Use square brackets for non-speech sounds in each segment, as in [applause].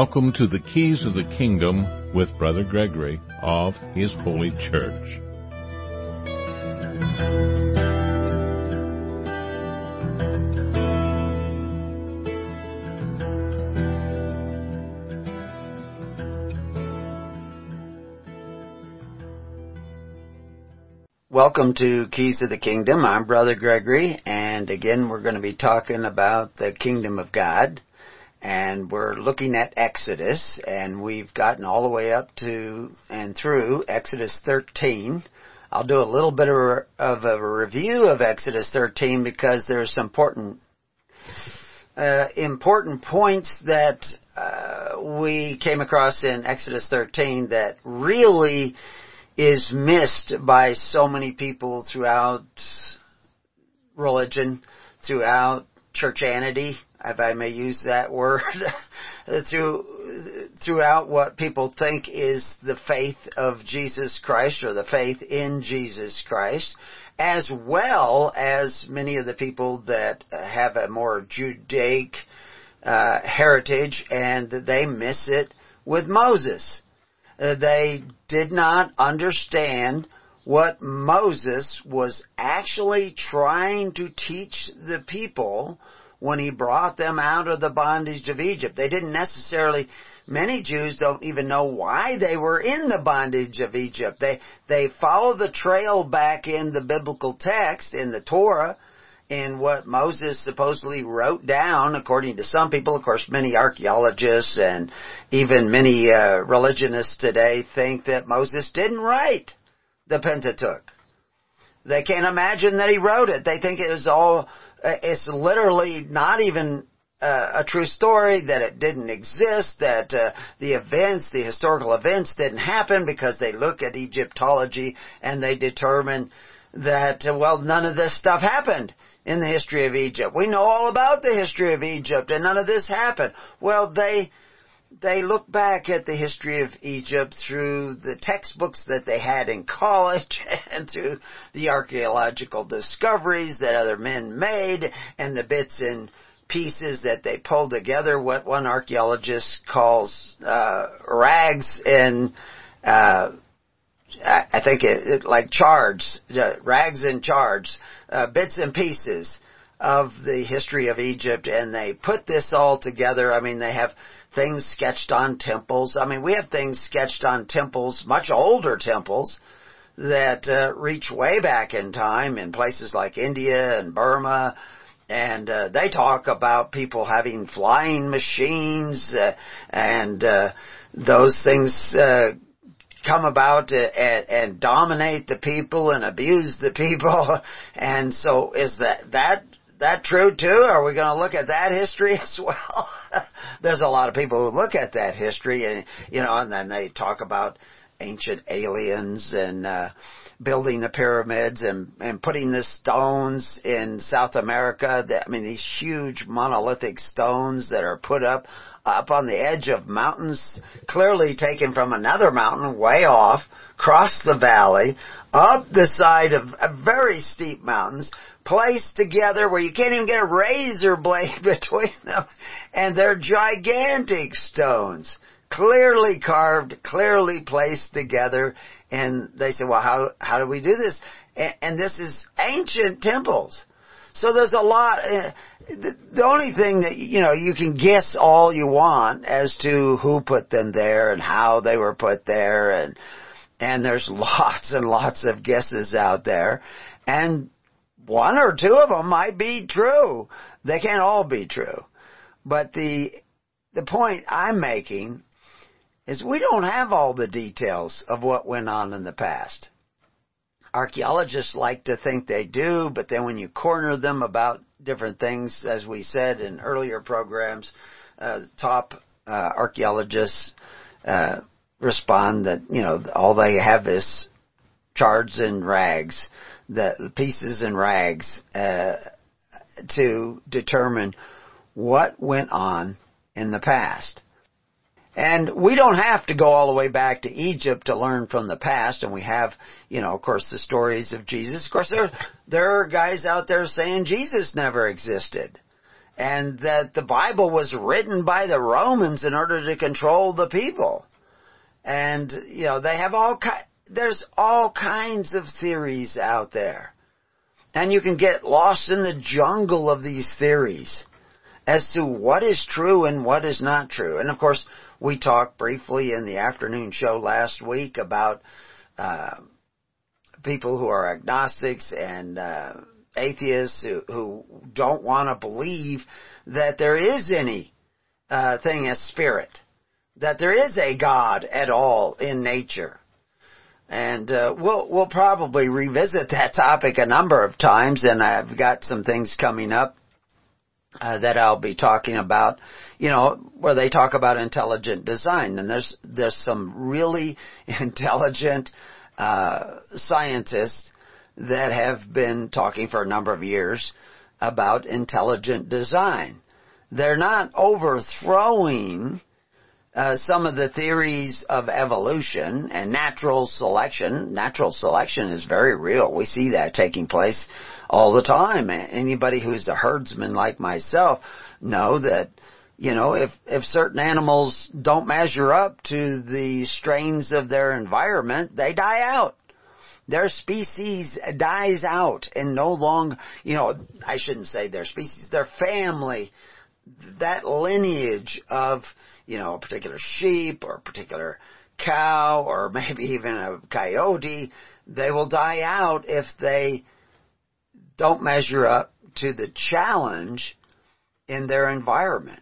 Welcome to the Keys of the Kingdom with Brother Gregory of His Holy Church. Welcome to Keys of the Kingdom. I'm Brother Gregory, and again we're going to be talking about the Kingdom of God and we're looking at Exodus, and we've gotten all the way up to and through Exodus 13. I'll do a little bit of a, review of Exodus 13 because there's some important uh, important points that uh, we came across in Exodus 13 that really is missed by so many people throughout religion, throughout churchianity, if I may use that [laughs] word, through, throughout what people think is the faith of Jesus Christ or the faith in Jesus Christ, as well as many of the people that have a more Judaic uh, heritage and they miss it with Moses. Uh, they did not understand what Moses was actually trying to teach the people when he brought them out of the bondage of Egypt. They didn't necessarily many Jews don't even know why they were in the bondage of Egypt. They they follow the trail back in the biblical text in the Torah in what Moses supposedly wrote down, according to some people. Of course, many archaeologists and even many uh, religionists today think that Moses didn't write the Pentateuch. They can't imagine that he wrote it. They think it was all, it's literally not even uh, a true story, that it didn't exist, that uh, the events, the historical events didn't happen because they look at Egyptology and they determine that, uh, well, none of this stuff happened in the history of Egypt. We know all about the history of Egypt and none of this happened. Well, they, they look back at the history of Egypt through the textbooks that they had in college [laughs] and through the archaeological discoveries that other men made and the bits and pieces that they pulled together, what one archaeologist calls uh, rags and uh, I think it, it like charts, uh, rags and charts, uh, bits and pieces of the history of Egypt, and they put this all together. I mean, they have things sketched on temples. I mean, we have things sketched on temples, much older temples, that uh, reach way back in time in places like India and Burma. And uh, they talk about people having flying machines, uh, and uh, those things uh, come about and, and dominate the people and abuse the people. [laughs] And so, is that that that true too? Are we going to look at that history [laughs] as well? There's a lot of people who look at that history and, you know, and then they talk about ancient aliens and, uh, building the pyramids and, and putting the stones in South America. That, I mean, these huge monolithic stones that are put up, up on the edge of mountains, clearly taken from another mountain way off, across the valley, up the side of very steep mountains, placed together where you can't even get a razor blade [laughs] between them. And they're gigantic stones, clearly carved, clearly placed together. And they say, well, how, how do we do this? And, and this is ancient temples. So there's a lot, uh, the, the only thing that, you know, you can guess all you want as to who put them there and how they were put there and, and there's [laughs] lots and lots of guesses out there. And one or two of them might be true. They can't all be true. But the, the point I'm making is we don't have all the details of what went on in the past. Archaeologists like to think they do, but then when you corner them about different things, as we said in earlier programs, uh, top uh, archaeologists uh, respond that you know all they have is shards and rags the pieces and rags uh, to determine what went on in the past. And we don't have to go all the way back to Egypt to learn from the past, and we have, you know, of course, the stories of Jesus. Of course, there, there are guys out there saying Jesus never existed. and that the Bible was written by the Romans in order to control the people. And, you know, they have all ki- there's all kinds of theories out there. And you can get lost in the jungle of these theories as to what is true and what is not true. And of course, we talked briefly in the afternoon show last week about uh, people who are agnostics and uh, atheists who, who don't want to believe that there is any uh, thing as spirit, that there is a God at all in nature. And uh, we'll we'll probably revisit that topic a number of times, and I've got some things coming up uh, that I'll be talking about. You know, where they talk about intelligent design, and there's there's some really [laughs] intelligent uh, scientists that have been talking for a number of years about intelligent design. They're not overthrowing uh, some of the theories of evolution and natural selection. Natural selection is very real. We see that taking place all the time. Anybody who's a herdsman like myself know that you know, if, if certain animals don't measure up to the strains of their environment, they die out their species dies out and no longer, you know, I shouldn't say their species, their family, that lineage of, you know, a particular sheep or a particular cow or [laughs] maybe even a coyote, they will die out if they don't measure up to the challenge in their environment.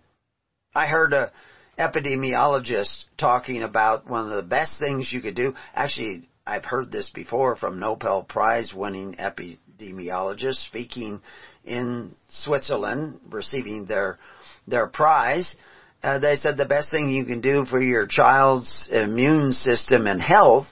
I heard a epidemiologist talking about one of the best things you could do. Actually, I've heard this before from Nobel Prize winning epidemiologists speaking in Switzerland, receiving their their prize. Uh, they said the best thing you can do for your child's immune system and health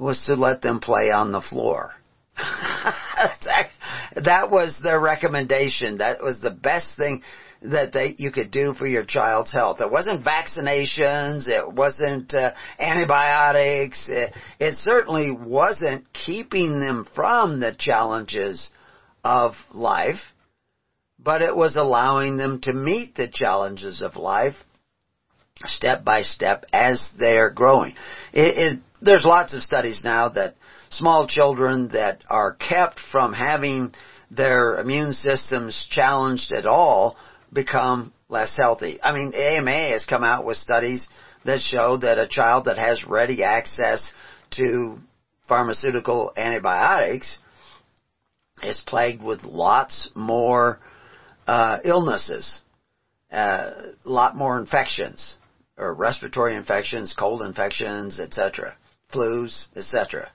was to let them play on the floor. [laughs] that was their recommendation. That was the best thing that they, you could do for your child's health. It wasn't vaccinations. It wasn't uh, antibiotics. It, it certainly wasn't keeping them from the challenges of life, but it was allowing them to meet the challenges of life step by step as they are growing. It, it, there's lots of studies now that small children that are kept from having their immune systems challenged at all become less healthy. I mean, AMA has come out with studies that show that a child that has ready access to pharmaceutical antibiotics is plagued with lots more uh, illnesses, a uh, lot more infections, or respiratory infections, cold infections, etc., flus, etc.,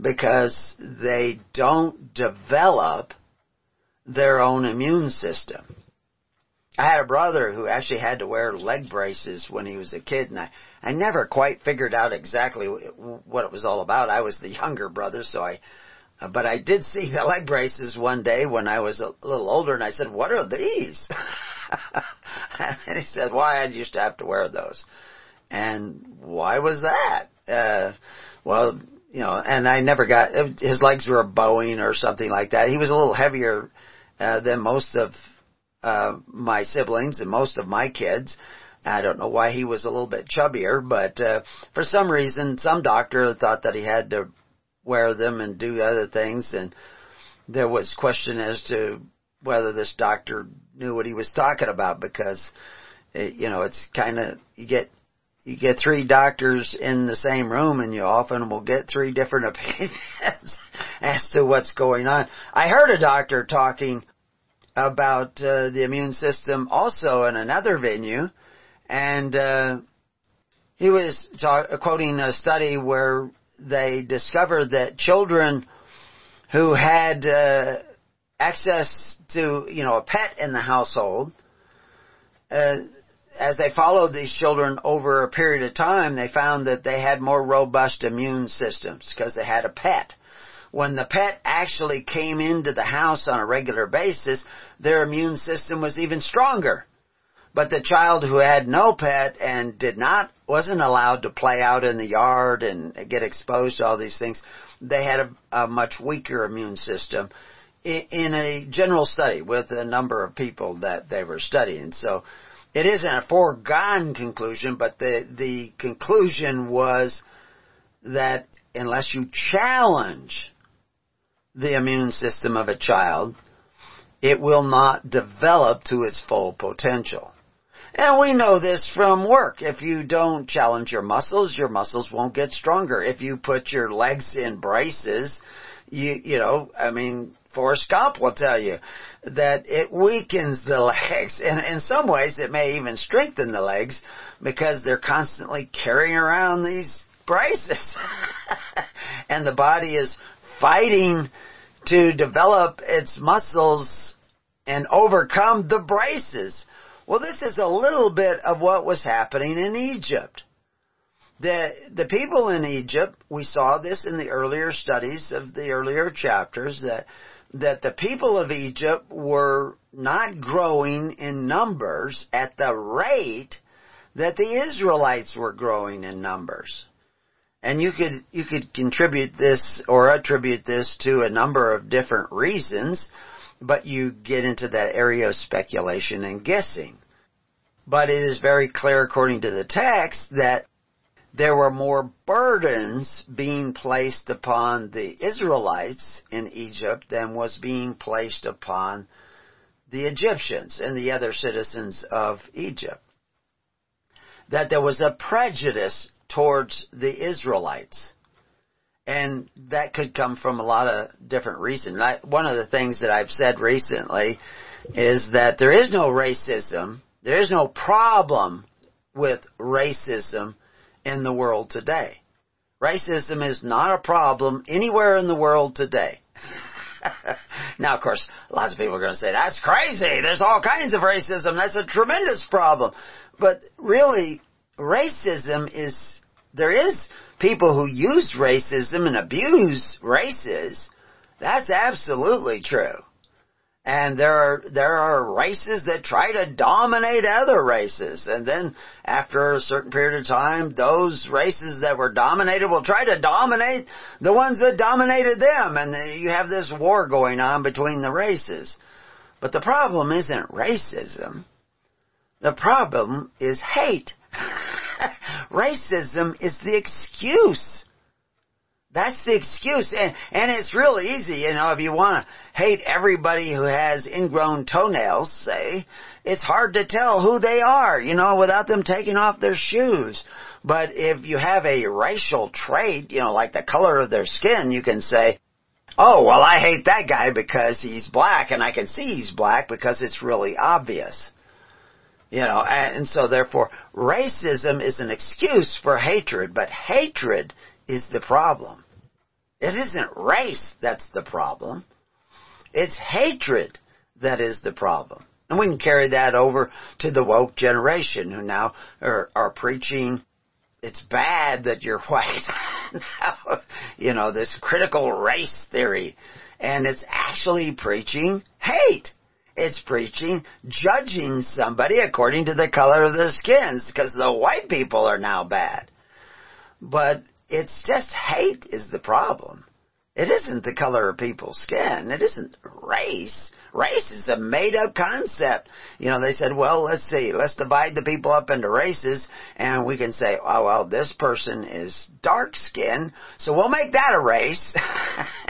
because they don't develop their own immune system. I had a brother who actually had to wear leg braces when he was a kid, and I, I never quite figured out exactly what it was all about. I was the younger brother, so I, but I did see the leg braces one day when I was a little older, and I said, "What are these?" [laughs] and he said, "Why I used to have to wear those." And why was that? Uh, well, you know, and I never got his legs were bowing or something like that. He was a little heavier uh, than most of uh, my siblings and most of my kids. I don't know why he was a little bit chubbier, but uh, for some reason, some doctor thought that he had to wear them and do other things, and there was question as to whether this doctor knew what he was talking about because, it, you know, it's kind of you get you get three doctors in the same room and you often will get three different [laughs] opinions as to what's going on. I heard a doctor talking about uh, the immune system also in another venue, and uh, he was quoting a study where they discovered that children who had uh, access to you know a pet in the household, uh, as they followed these children over a period of time, they found that they had more robust immune systems because they had a pet when the pet actually came into the house on a regular basis, their immune system was even stronger. But the child who had no pet and did not, wasn't allowed to play out in the yard and get exposed to all these things, they had a, a much weaker immune system in a general study with a number of people that they were studying. So it isn't a foregone conclusion, but the, the conclusion was that unless you challenge the immune system of a child, it will not develop to its full potential. And we know this from work. If you don't challenge your muscles, your muscles won't get stronger. If you put your legs in braces, you, you know, I mean, Forrest Gump will tell you that it weakens the legs. And in some ways it may even strengthen the legs because they're constantly carrying around these braces. [laughs] and the body is fighting to develop its muscles and overcome the braces. Well, this is a little bit of what was happening in Egypt. The, the people in Egypt, we saw this in the earlier studies of the earlier chapters, that, that the people of Egypt were not growing in numbers at the rate that the Israelites were growing in numbers. And you could, you could contribute this or attribute this to a number of different reasons but you get into that area of speculation and guessing. But it is very clear according to the text that there were more burdens being placed upon the Israelites in Egypt than was being placed upon the Egyptians and the other citizens of Egypt. That there was a prejudice towards the Israelites and that could come from a lot of different reasons. I, one of the things that I've said recently is that there is no racism, there is no problem with racism in the world today. Racism is not a problem anywhere in the world today. [laughs] now, of course, lots of people are going to say, that's crazy. There's all kinds of racism. That's a tremendous problem. But really, racism is, there is people who use racism and abuse races, that's absolutely true. And there are, there are races that try to dominate other races. And then after a certain period of time, those races that were dominated will try to dominate the ones that dominated them. And you have this war going on between the races. But the problem isn't racism. The problem is hate. [laughs] Racism is the excuse. That's the excuse. And, and it's real easy, you know, if you want to hate everybody who has ingrown toenails, say, it's hard to tell who they are, you know, without them taking off their shoes. But if you have a racial trait, you know, like the color of their skin, you can say, oh, well, I hate that guy because he's black and I can see he's black because it's really obvious. You know, and so therefore racism is an excuse for hatred, but hatred is the problem. It isn't race that's the problem. It's hatred that is the problem. And we can carry that over to the woke generation who now are, are preaching it's bad that you're [laughs] white. now, [laughs] you know, this critical race theory. And it's actually preaching hate. It's preaching judging somebody according to the color of their skins because the white people are now bad. But it's just hate is the problem. It isn't the color of people's skin. It isn't race. Race is a made up concept. You know, they said, well, let's see, let's divide the people up into races and we can say, oh, well, this person is dark skinned, so we'll make that a race.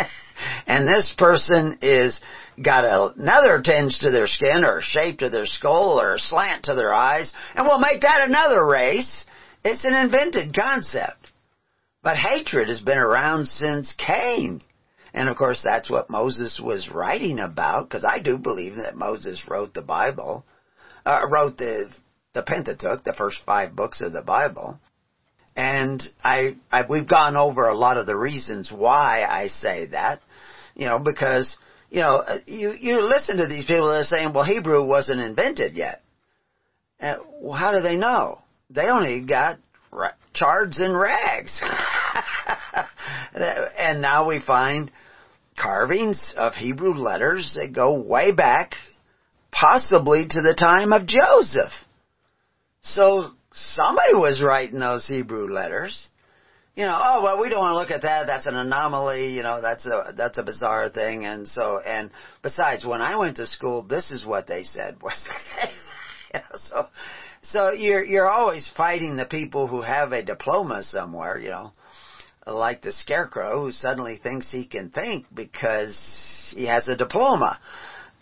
[laughs] and this person is got another tinge to their skin or shape to their skull or slant to their eyes, and we'll make that another race. It's an invented concept. But hatred has been around since Cain. And of course that's what Moses was writing about, because I do believe that Moses wrote the Bible, uh, wrote the, the Pentateuch, the first five books of the Bible. And I, I, we've gone over a lot of the reasons why I say that, you know, because you know, you, you listen to these people that are saying, well, Hebrew wasn't invented yet. Well, how do they know? They only got ra- chards and rags. [laughs] and now we find carvings of Hebrew letters that go way back, possibly to the time of Joseph. So somebody was writing those Hebrew letters. You know, oh well, we don't want to look at that. That's an anomaly. You know, that's a that's a bizarre thing. And so, and besides, when I went to school, this is what they said was, [laughs] you know, so so you're you're always fighting the people who have a diploma somewhere. You know, like the scarecrow who suddenly thinks he can think because he has a diploma.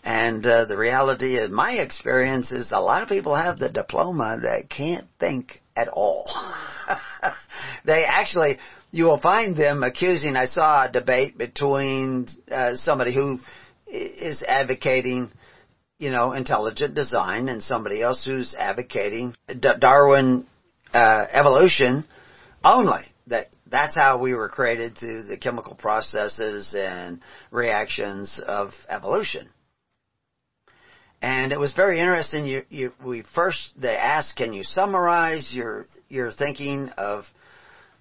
And uh, the reality in my experience is a lot of people have the diploma that can't think at all. [laughs] they actually, you will find them accusing. I saw a debate between uh, somebody who is advocating, you know, intelligent design and somebody else who's advocating Darwin uh, evolution only. That that's how we were created through the chemical processes and reactions of evolution. And it was very interesting. You, you, we first they asked, "Can you summarize your your thinking of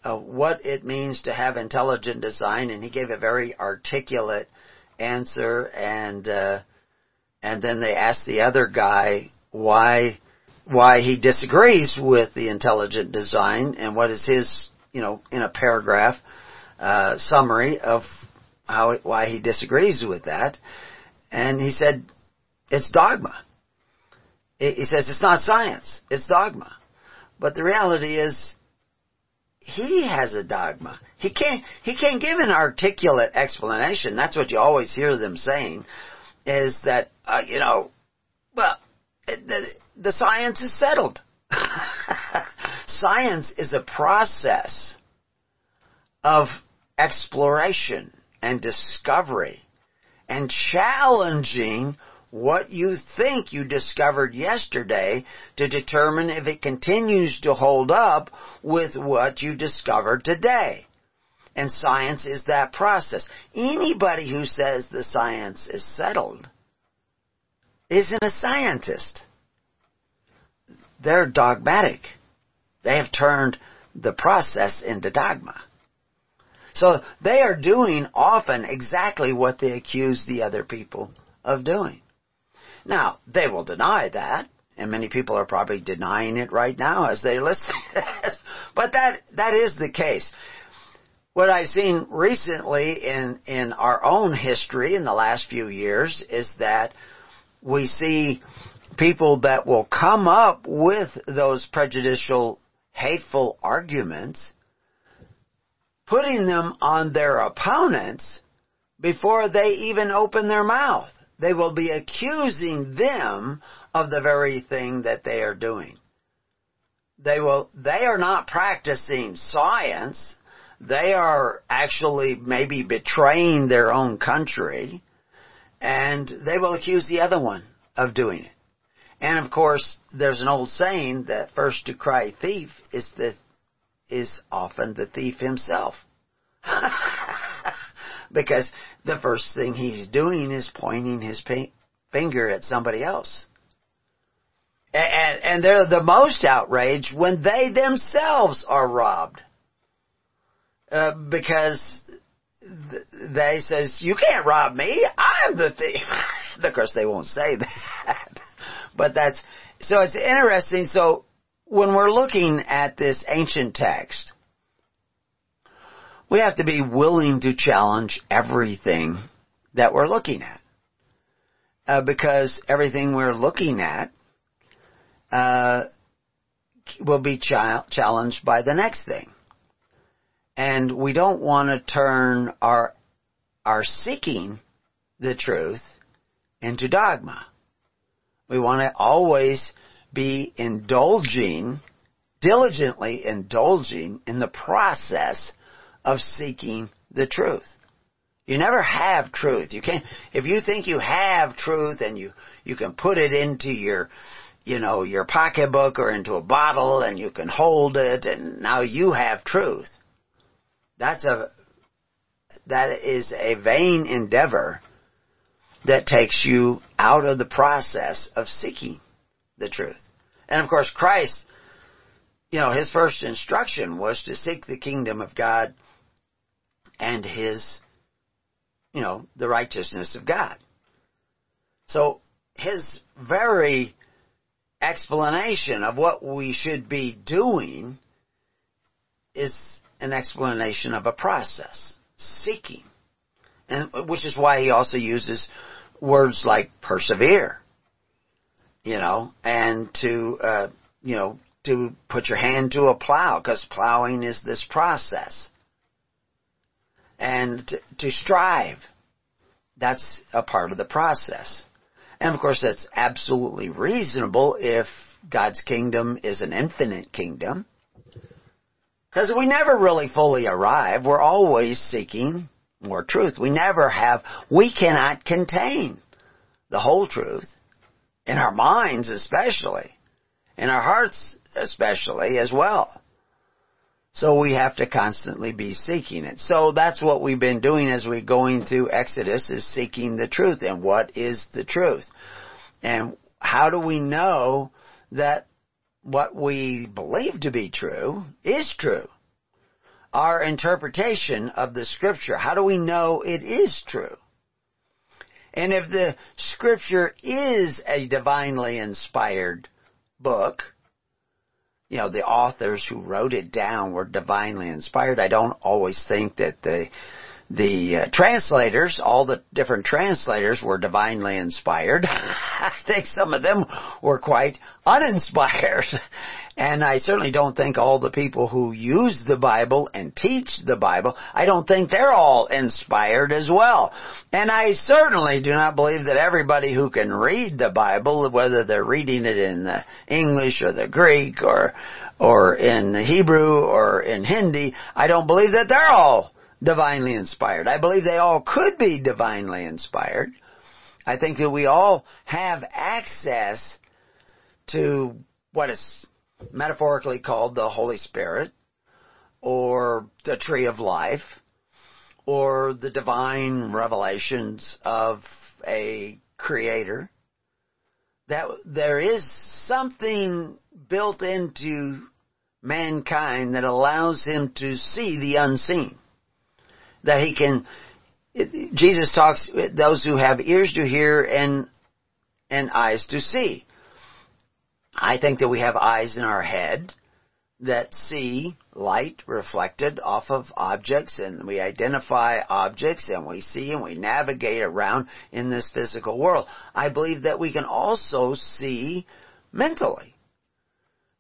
what it means to have intelligent design?" And he gave a very articulate answer. And uh, and then they asked the other guy why why he disagrees with the intelligent design and what is his you know in a paragraph uh, summary of how why he disagrees with that. And he said it's dogma. He says it's not science, it's dogma. But the reality is, he has a dogma. He can't, he can't give an articulate explanation. That's what you always hear them saying, is that, uh, you know, well, the, the science is settled. [laughs] science is a process of exploration and discovery and challenging what you think you discovered yesterday to determine if it continues to hold up with what you discovered today. And science is that process. Anybody who says the science is settled isn't a scientist. They're dogmatic. They have turned the process into dogma. So they are doing often exactly what they accuse the other people of doing. Now, they will deny that, and many people are probably denying it right now as they listen [laughs] But that, that is the case. What I've seen recently in, in our own history in the last few years is that we see people that will come up with those prejudicial, hateful arguments, putting them on their opponents before they even open their mouth they will be accusing them of the very thing that they are doing. They will, they are not practicing science. They are actually maybe betraying their own country and they will accuse the other one of doing it. And of course, there's an old saying that first to cry thief is the, is often the thief himself. [laughs] because the first thing he's doing is pointing his finger at somebody else. And, and they're the most outraged when they themselves are robbed. Uh, because they says, you can't rob me, I'm the thief. [laughs] of course they won't say that. [laughs] but that's, so it's interesting. So when we're looking at this ancient text, we have to be willing to challenge everything that we're looking at. Uh, because everything we're looking at uh, will be ch- challenged by the next thing. And we don't want to turn our our seeking the truth into dogma. We want to always be indulging, diligently indulging in the process of seeking the truth. You never have truth. You can't, if you think you have truth and you, you can put it into your, you know, your pocketbook or into a bottle and you can hold it and now you have truth. That's a, that is a vain endeavor that takes you out of the process of seeking the truth. And of course Christ, you know, his first instruction was to seek the kingdom of God and his, you know, the righteousness of God. So his very explanation of what we should be doing is an explanation of a process, seeking. And which is why he also uses words like persevere, you know, and to, uh, you know, to put your hand to a plow, because plowing is this process. And to, strive, that's a part of the process. And of course that's absolutely reasonable if God's kingdom is an infinite kingdom. Because we never really fully arrive. We're always seeking more truth. We never have, we cannot contain the whole truth. In our minds especially. In our hearts especially as well. So we have to constantly be seeking it. So that's what we've been doing as we're going through Exodus is seeking the truth. And what is the truth? And how do we know that what we believe to be true is true? Our interpretation of the scripture, how do we know it is true? And if the scripture is a divinely inspired book, you know, the authors who wrote it down were divinely inspired. I don't always think that the the uh, translators, all the different translators were divinely inspired. [laughs] I think some of them were quite uninspired. And I certainly don't think all the people who use the Bible and teach the Bible, I don't think they're all inspired as well. And I certainly do not believe that everybody who can read the Bible, whether they're reading it in the English or the Greek or, or in the Hebrew or in Hindi, I don't believe that they're all divinely inspired. I believe they all could be divinely inspired. I think that we all have access to what is metaphorically called the Holy Spirit, or the tree of life, or the divine revelations of a creator, that there is something built into mankind that allows him to see the unseen. That he can, Jesus talks, those who have ears to hear and, and eyes to see. I think that we have eyes in our head that see light reflected off of objects and we identify objects and we see and we navigate around in this physical world. I believe that we can also see mentally.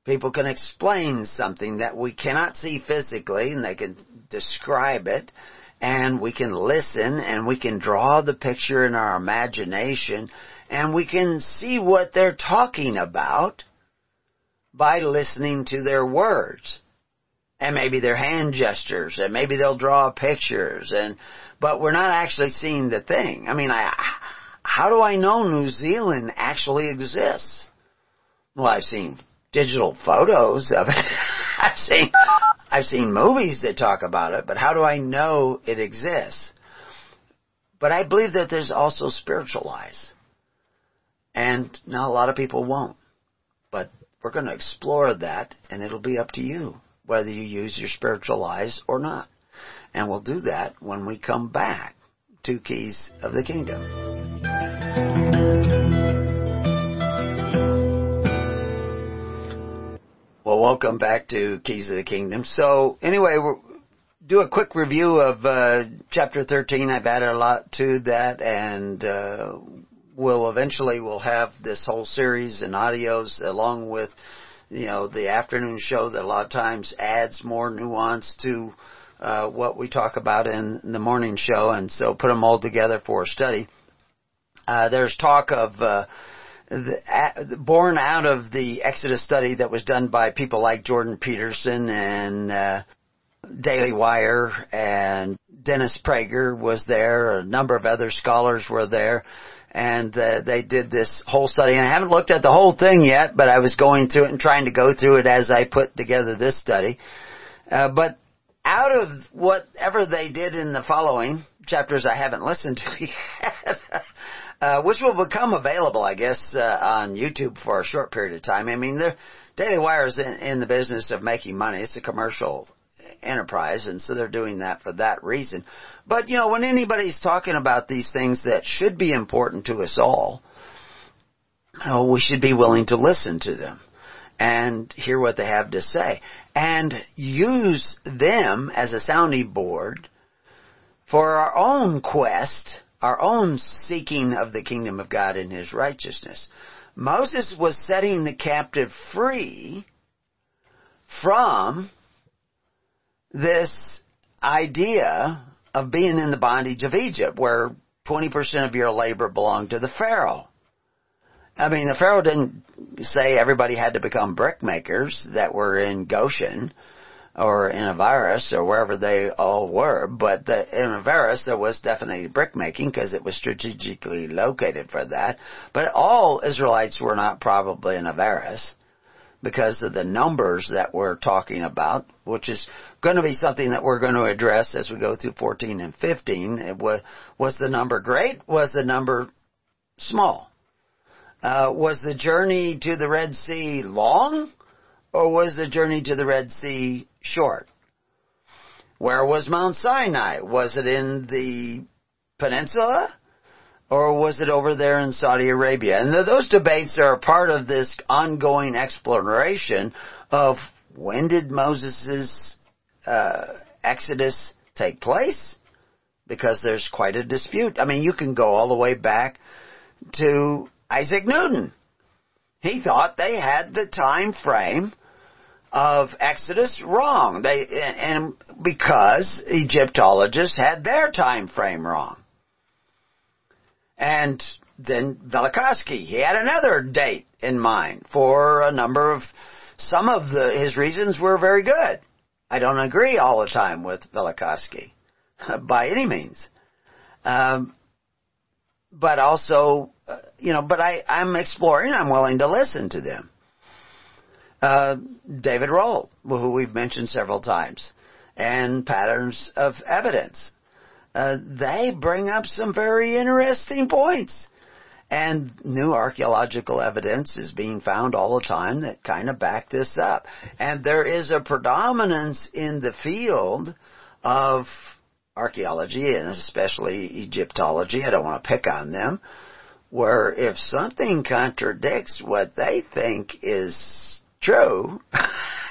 People can explain something that we cannot see physically and they can describe it and we can listen and we can draw the picture in our imagination and we can see what they're talking about by listening to their words. And maybe their hand gestures, and maybe they'll draw pictures, and, but we're not actually seeing the thing. I mean, I, how do I know New Zealand actually exists? Well, I've seen digital photos of it. [laughs] I've seen, I've seen movies that talk about it, but how do I know it exists? But I believe that there's also spiritual eyes. And now a lot of people won't. But we're going to explore that, and it'll be up to you whether you use your spiritual eyes or not. And we'll do that when we come back to Keys of the Kingdom. Well, welcome back to Keys of the Kingdom. So, anyway, we'll do a quick review of uh, chapter 13. I've added a lot to that, and uh, we'll eventually we'll have this whole series and audios along with you know the afternoon show that a lot of times adds more nuance to uh, what we talk about in the morning show, and so put them all together for a study. Uh, there's talk of uh, the, uh, born out of the Exodus study that was done by people like Jordan Peterson and uh, Daily Wire and Dennis Prager was there. A number of other scholars were there and uh, they did this whole study. And I haven't looked at the whole thing yet, but I was going through it and trying to go through it as I put together this study. Uh, but out of whatever they did in the following chapters, I haven't listened to [laughs] yet. uh, which will become available, I guess, uh, on YouTube for a short period of time. I mean, the Daily Wire is in, in the business of making money. It's a commercial enterprise, and so they're doing that for that reason. But, you know, when anybody's talking about these things that should be important to us all, oh, we should be willing to listen to them. and hear what they have to say and use them as a sounding board for our own quest, our own seeking of the kingdom of God and His righteousness. Moses was setting the captive free from this idea of being in the bondage of Egypt where 20% of your labor belonged to the Pharaoh. I mean, the Pharaoh didn't say everybody had to become brickmakers that were in Goshen or in Avaris or wherever they all were, but the, in Avaris there was definitely brickmaking because it was strategically located for that. But all Israelites were not probably in Avaris because of the numbers that we're talking about, which is going to be something that we're going to address as we go through 14 and 15. It was, was the number great? Was the number small? Uh, was the journey to the Red Sea long? Or was the journey to the Red Sea short? Where was Mount Sinai? Was it in the peninsula? Or was it over there in Saudi Arabia? And those debates are part of this ongoing exploration of when did Moses' uh, exodus take place? Because there's quite a dispute. I mean, you can go all the way back to Isaac Newton. He thought they had the time frame of Exodus wrong. They and because Egyptologists had their time frame wrong. And then Velikovsky, he had another date in mind for a number of some of the his reasons were very good. I don't agree all the time with Velikovsky [laughs] by any means. Um, but also, uh, you know, but I, I'm exploring, I'm willing to listen to them. Uh, David Rohl, who we've mentioned several times, and patterns of evidence. Uh, they bring up some very interesting points. And new archaeological evidence is being found all the time that kind of back this up. And there is a predominance in the field of archaeology and especially Egyptology. I don't want to pick on them. Where if something contradicts what they think is true, [laughs]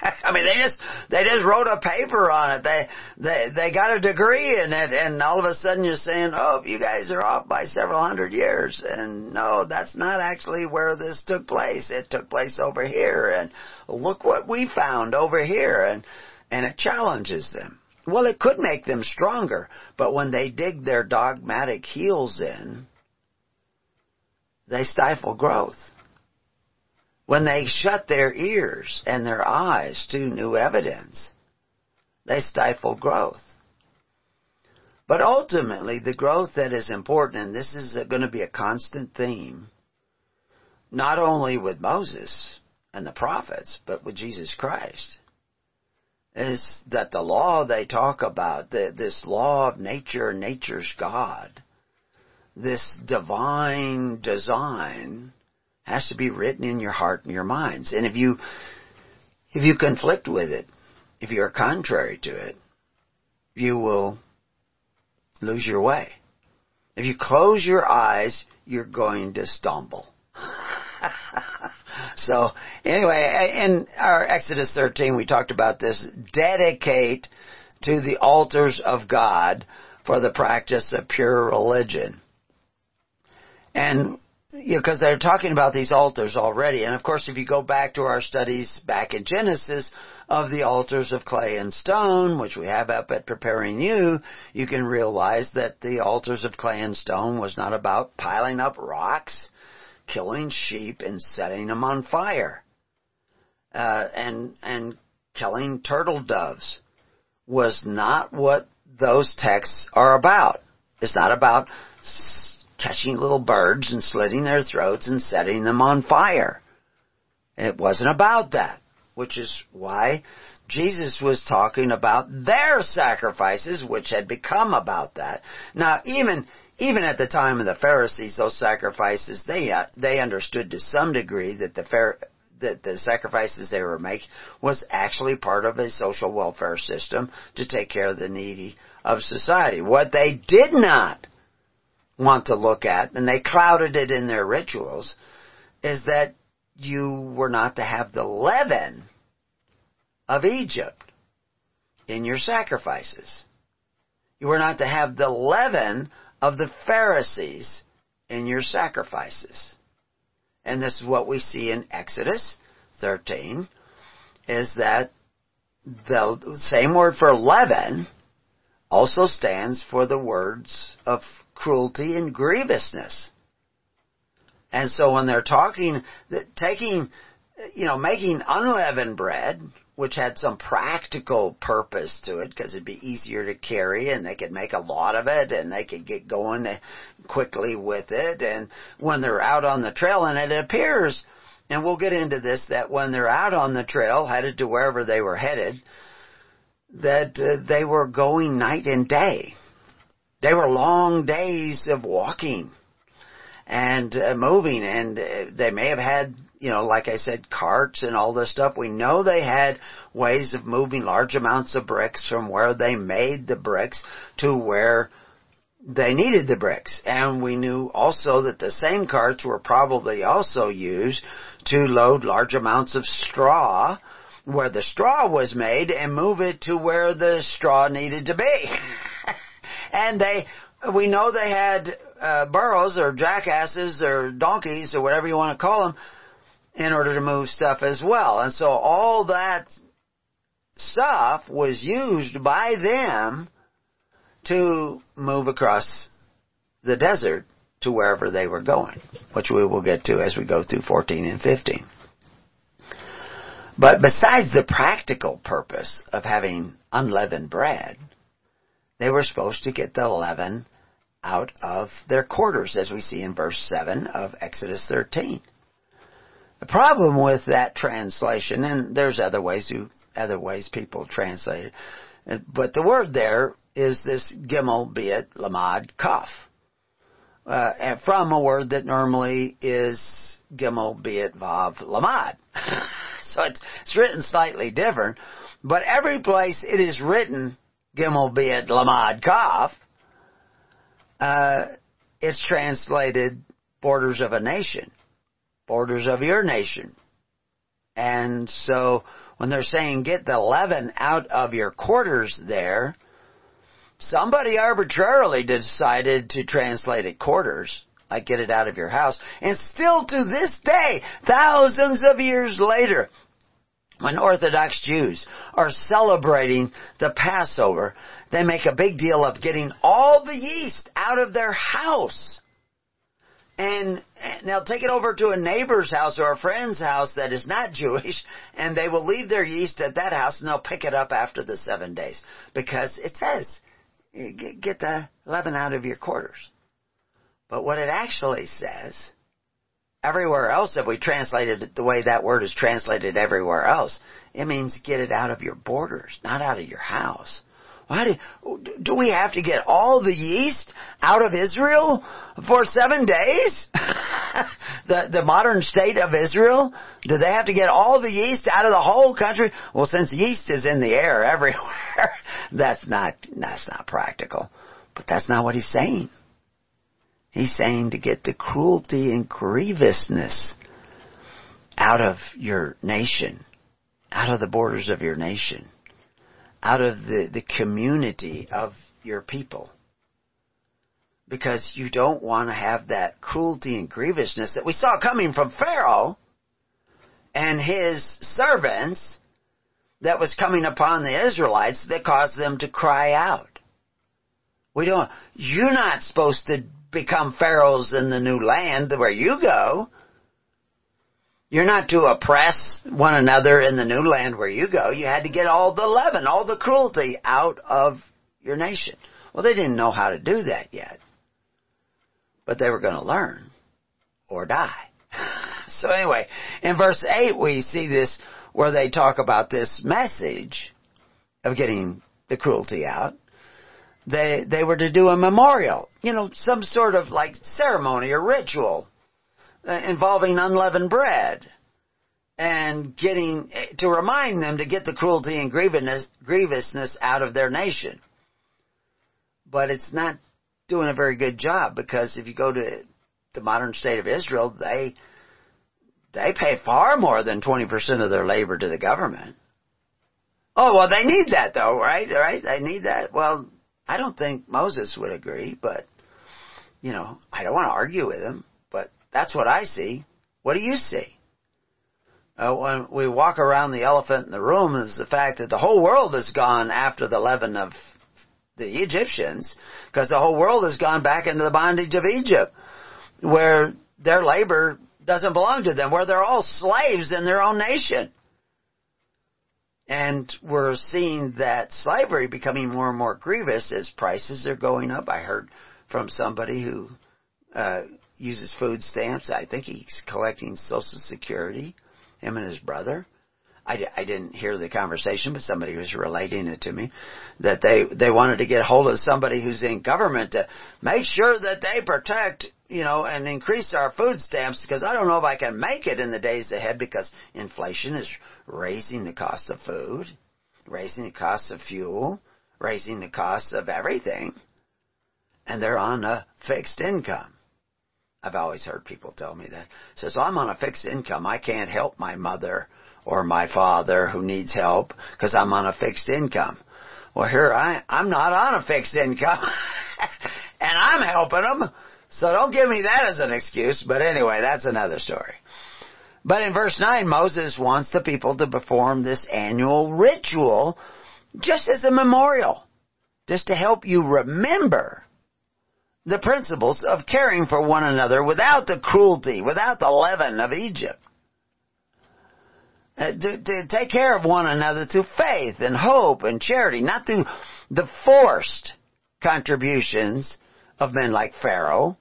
I mean, they just they just wrote a paper on it. They they they got a degree in it, and all of a sudden you're saying, "Oh, you guys are off by several hundred years." And no, that's not actually where this took place. It took place over here, and look what we found over here, and and it challenges them. Well, it could make them stronger, but when they dig their dogmatic heels in, they stifle growth. When they shut their ears and their eyes to new evidence, they stifle growth. But ultimately, the growth that is important, and this is going to be a constant theme, not only with Moses and the prophets, but with Jesus Christ, is that the law they talk about, the, this law of nature, nature's God, this divine design has to be written in your heart and your minds. And if you, if you conflict with it, if you're contrary to it, you will lose your way. If you close your eyes, you're going to stumble. [laughs] so anyway, in our Exodus 13, we talked about this. Dedicate to the altars of God for the practice of pure religion. And you because they're talking about these altars already. And of course, if you go back to our studies back in Genesis of the altars of clay and stone, which we have up at Preparing You, you can realize that the altars of clay and stone was not about piling up rocks, killing sheep, and setting them on fire, uh, and and killing turtle doves was not what those texts are about. It's not about catching little birds and slitting their throats and setting them on fire. It wasn't about that, which is why Jesus was talking about their sacrifices, which had become about that. Now, even even at the time of the Pharisees, those sacrifices they uh, they understood to some degree that the that the sacrifices they were making was actually part of a social welfare system to take care of the needy of society. What they did not want to look at, and they clouded it in their rituals, is that you were not to have the leaven of Egypt in your sacrifices. You were not to have the leaven of the Pharisees in your sacrifices. And this is what we see in Exodus 13, is that the same word for leaven also stands for the words of cruelty and grievousness. And so when they're talking, taking, you know, making unleavened bread, which had some practical purpose to it because it'd be easier to carry and they could make a lot of it and they could get going quickly with it. And when they're out on the trail and it appears, and we'll get into this, that when they're out on the trail headed to wherever they were headed, that uh, they were going night and day. They were long days of walking and uh, moving and uh, they may have had you know, like I said, carts and all this stuff. We know they had ways of moving large amounts of bricks from where they made the bricks to where they needed the bricks. And we knew also that the same carts were probably also used to load large amounts of straw where the straw was made and move it to where the straw needed to be. [laughs] and they, we know they had uh, burros or jackasses or donkeys or whatever you want to call them in order to move stuff as well. And so all that stuff was used by them to move across the desert to wherever they were going, which we will get to as we go through 14 and 15. But besides the practical purpose of having unleavened bread, they were supposed to get the leaven out of their quarters, as we see in verse 7 of Exodus 13. The problem with that translation, and there's other ways other ways people translate it, but the word there is this gimel bit lamad kaf, uh, from a word that normally is gimel bit vav lamad. [laughs] so it's, it's written slightly different, but every place it is written gimel bit lamad kaf, uh, it's translated borders of a nation borders of your nation. And so when they're saying get the leaven out of your quarters there, somebody arbitrarily decided to translate it quarters, like get it out of your house. And still to this day, thousands of years later, when Orthodox Jews are celebrating the Passover, they make a big deal of getting all the yeast out of their house and they'll take it over to a neighbor's house or a friend's house that is not [laughs] Jewish, and they will leave their yeast at that house, and they'll pick it up after the seven days because it says get the leaven out of your quarters. But what it actually says, everywhere else, if we translated it the way that word is translated everywhere else, it means get it out of your borders, not out of your house. Why do, do we have to get all the yeast out of Israel for seven days? [laughs] the, the modern state of Israel? Do they have to get all the yeast out of the whole country? Well, since yeast is in the air [laughs] everywhere, that's not, that's not practical. But that's not what he's saying. He's saying to get the cruelty and grievousness out of your nation, out of the borders of your nation out of the, the community of your people. Because you don't want to have that cruelty and grievousness that we saw coming from Pharaoh and his servants that was coming upon the Israelites that caused them to cry out. We don't, you're not supposed to become pharaohs in the new land where you go. You're not to oppress one another in the new land where you go. You had to get all the leaven, all the cruelty out of your nation. Well, they didn't know how to do that yet. But they were going to learn or die. [laughs] So anyway, in verse 8 we see this where they talk about this message of getting the cruelty out. They, they were to do a memorial, you know, some sort of like ceremony or ritual uh, involving unleavened bread and getting to remind them to get the cruelty and grievousness out of their nation. But it's not doing a very good job because if you go to the modern state of Israel, they they pay far more than 20% of their labor to the government. Oh, well, they need that though, right? Right? They need that. Well, I don't think Moses would agree, but, you know, I don't want to argue with him, but that's what I see. What do you see? Uh, when we walk around the elephant in the room is the fact that the whole world has gone after the leaven of the Egyptians, because the whole world has gone back into the bondage of Egypt, where their labor doesn't belong to them, where they're all slaves in their own nation. And we're seeing that slavery becoming more and more grievous as prices are going up. I heard from somebody who uh, uses food stamps. I think he's collecting Social Security, him and his brother. I, I didn't hear the conversation, but somebody was relating it to me that they they wanted to get hold of somebody who's in government to make sure that they protect you know and increase our food stamps because I don't know if I can make it in the days ahead because inflation is raising the cost of food, raising the cost of fuel, raising the cost of everything, and they're on a fixed income. I've always heard people tell me that. So, I'm on a fixed income. I can't help my mother or my father who needs help because I'm on a fixed income. Well, here I, I'm not on a fixed income [laughs] and I'm helping them. So don't give me that as an excuse. But anyway, that's another story. But in verse 9, Moses wants the people to perform this annual ritual just as a memorial, just to help you remember the principles of caring for one another without the cruelty, without the leaven of Egypt. Uh, to, to take care of one another through faith and hope and charity, not through the forced contributions of men like Pharaoh,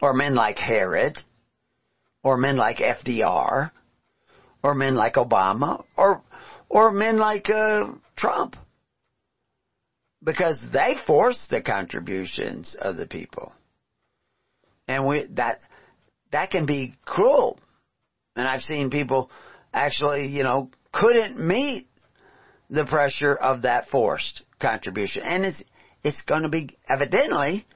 or men like Herod, or men like FDR, or men like Obama, or or men like uh, Trump, because they force the contributions of the people, and we that that can be cruel. And I've seen people actually, you know, couldn't meet the pressure of that forced contribution. And it's, it's going to be evidently,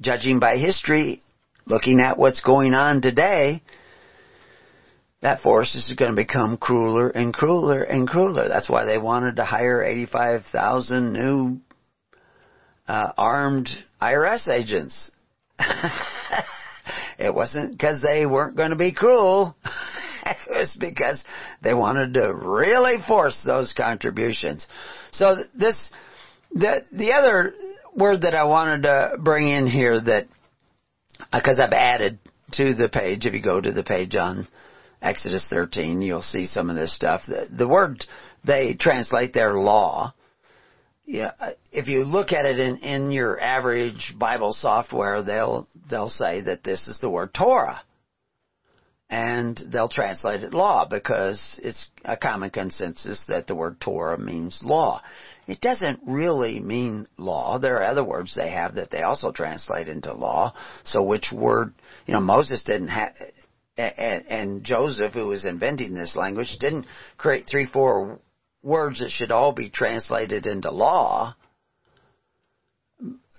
judging by history, looking at what's going on today, that force is going to become crueler and crueler and crueler. That's why they wanted to hire 85,000 new uh, armed IRS agents. [laughs] it wasn't because they weren't going to be cruel. [laughs] it was because they wanted to really force those contributions. So this, the, the other word that I wanted to bring in here that, because uh, I've added to the page, if you go to the page on Exodus 13, you'll see some of this stuff. The, the word they translate their law. Yeah, if you look at it in, in your average Bible software, they'll they'll say that this is the word Torah and they'll translate it law because it's a common consensus that the word Torah means law. It doesn't really mean law. There are other words they have that they also translate into law. So which word, you know, Moses didn't have, and, and Joseph, who was inventing this language, didn't create three, four words that should all be translated into law.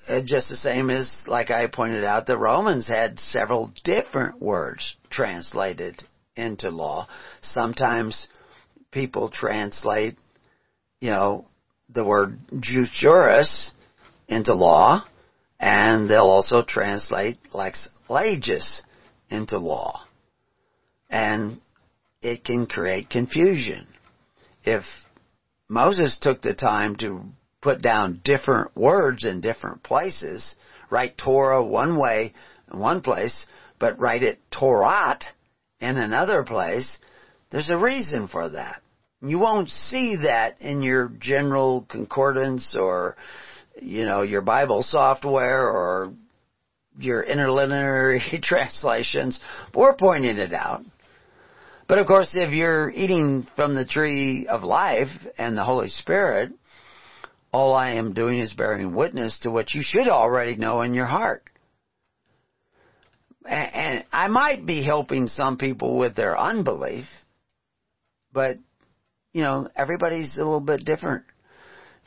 Uh, just the same as, like I pointed out, the Romans had several different words translated into law. Sometimes people translate, you know, the word juris into law, and they'll also translate lex legis into law. And it can create confusion. If Moses took the time to put down different words in different places, write Torah one way in one place, but write it Torah in another place, there's a reason for that. You won't see that in your general concordance or, you know, your Bible software or your interlinear [laughs] translations. We're pointing it out. But of course, if you're eating from the tree of life and the Holy Spirit, all I am doing is bearing witness to what you should already know in your heart. And I might be helping some people with their unbelief, but, you know, everybody's a little bit different.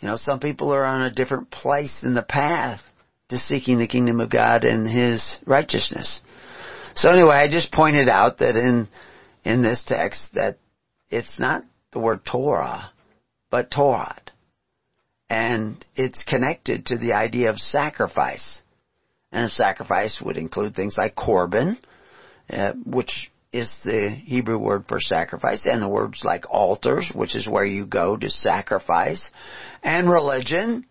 You know, some people are on a different place in the path to seeking the kingdom of God and His righteousness. So anyway, I just pointed out that in, in this text that it's not the word Torah, but Torah. And it's connected to the idea of sacrifice. And a sacrifice would include things like korban, uh, which is the Hebrew word for sacrifice, and the words like altars, which is where you go to sacrifice, and religion.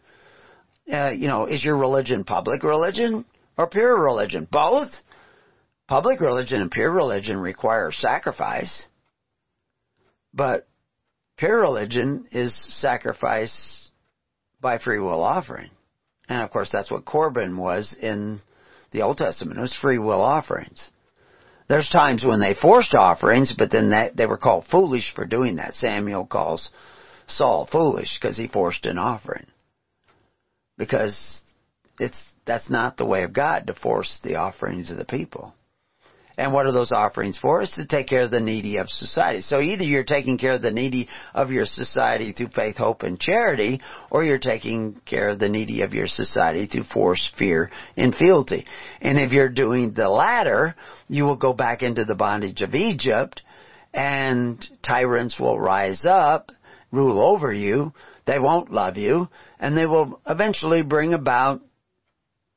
Uh, you know, is your religion public religion or pure religion? Both. Public religion and pure religion require sacrifice, but pure religion is sacrifice by free will offering. And of course that's what korban was in the Old Testament. It was free will offerings. There's times when they forced offerings, but then they, they were called foolish for doing that. Samuel calls Saul foolish because he forced an offering. Because it's, that's not the way of God to force the offerings of the people. And what are those offerings for? It's to take care of the needy of society. So either you're taking care of the needy of your society through faith, hope, and charity, or you're taking care of the needy of your society through force, fear, and fealty. And if you're doing the latter, you will go back into the bondage of Egypt, and tyrants will rise up, rule over you, they won't love you, and they will eventually bring about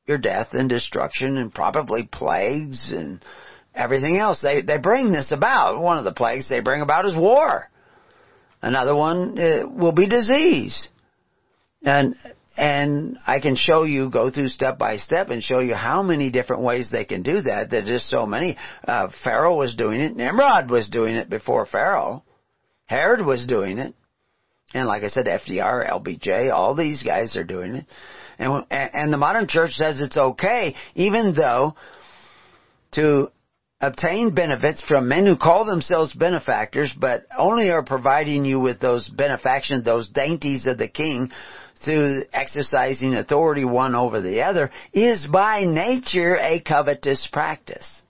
your death and destruction and probably plagues and everything else. They, they bring this about. One of the plagues they bring about is war. Another one uh, will be disease. And, and I can show you, go through step by step and show you how many different ways they can do that. There's just so many. Uh, Pharaoh was doing it. Nimrod was doing it before Pharaoh. Herod was doing it. And like I said, FDR, LBJ, all these guys are doing it. And, and the modern church says it's okay, even though to obtain benefits from men who call themselves benefactors, but only are providing you with those benefactions, those dainties of the king, through exercising authority one over the other, is by nature a covetous practice.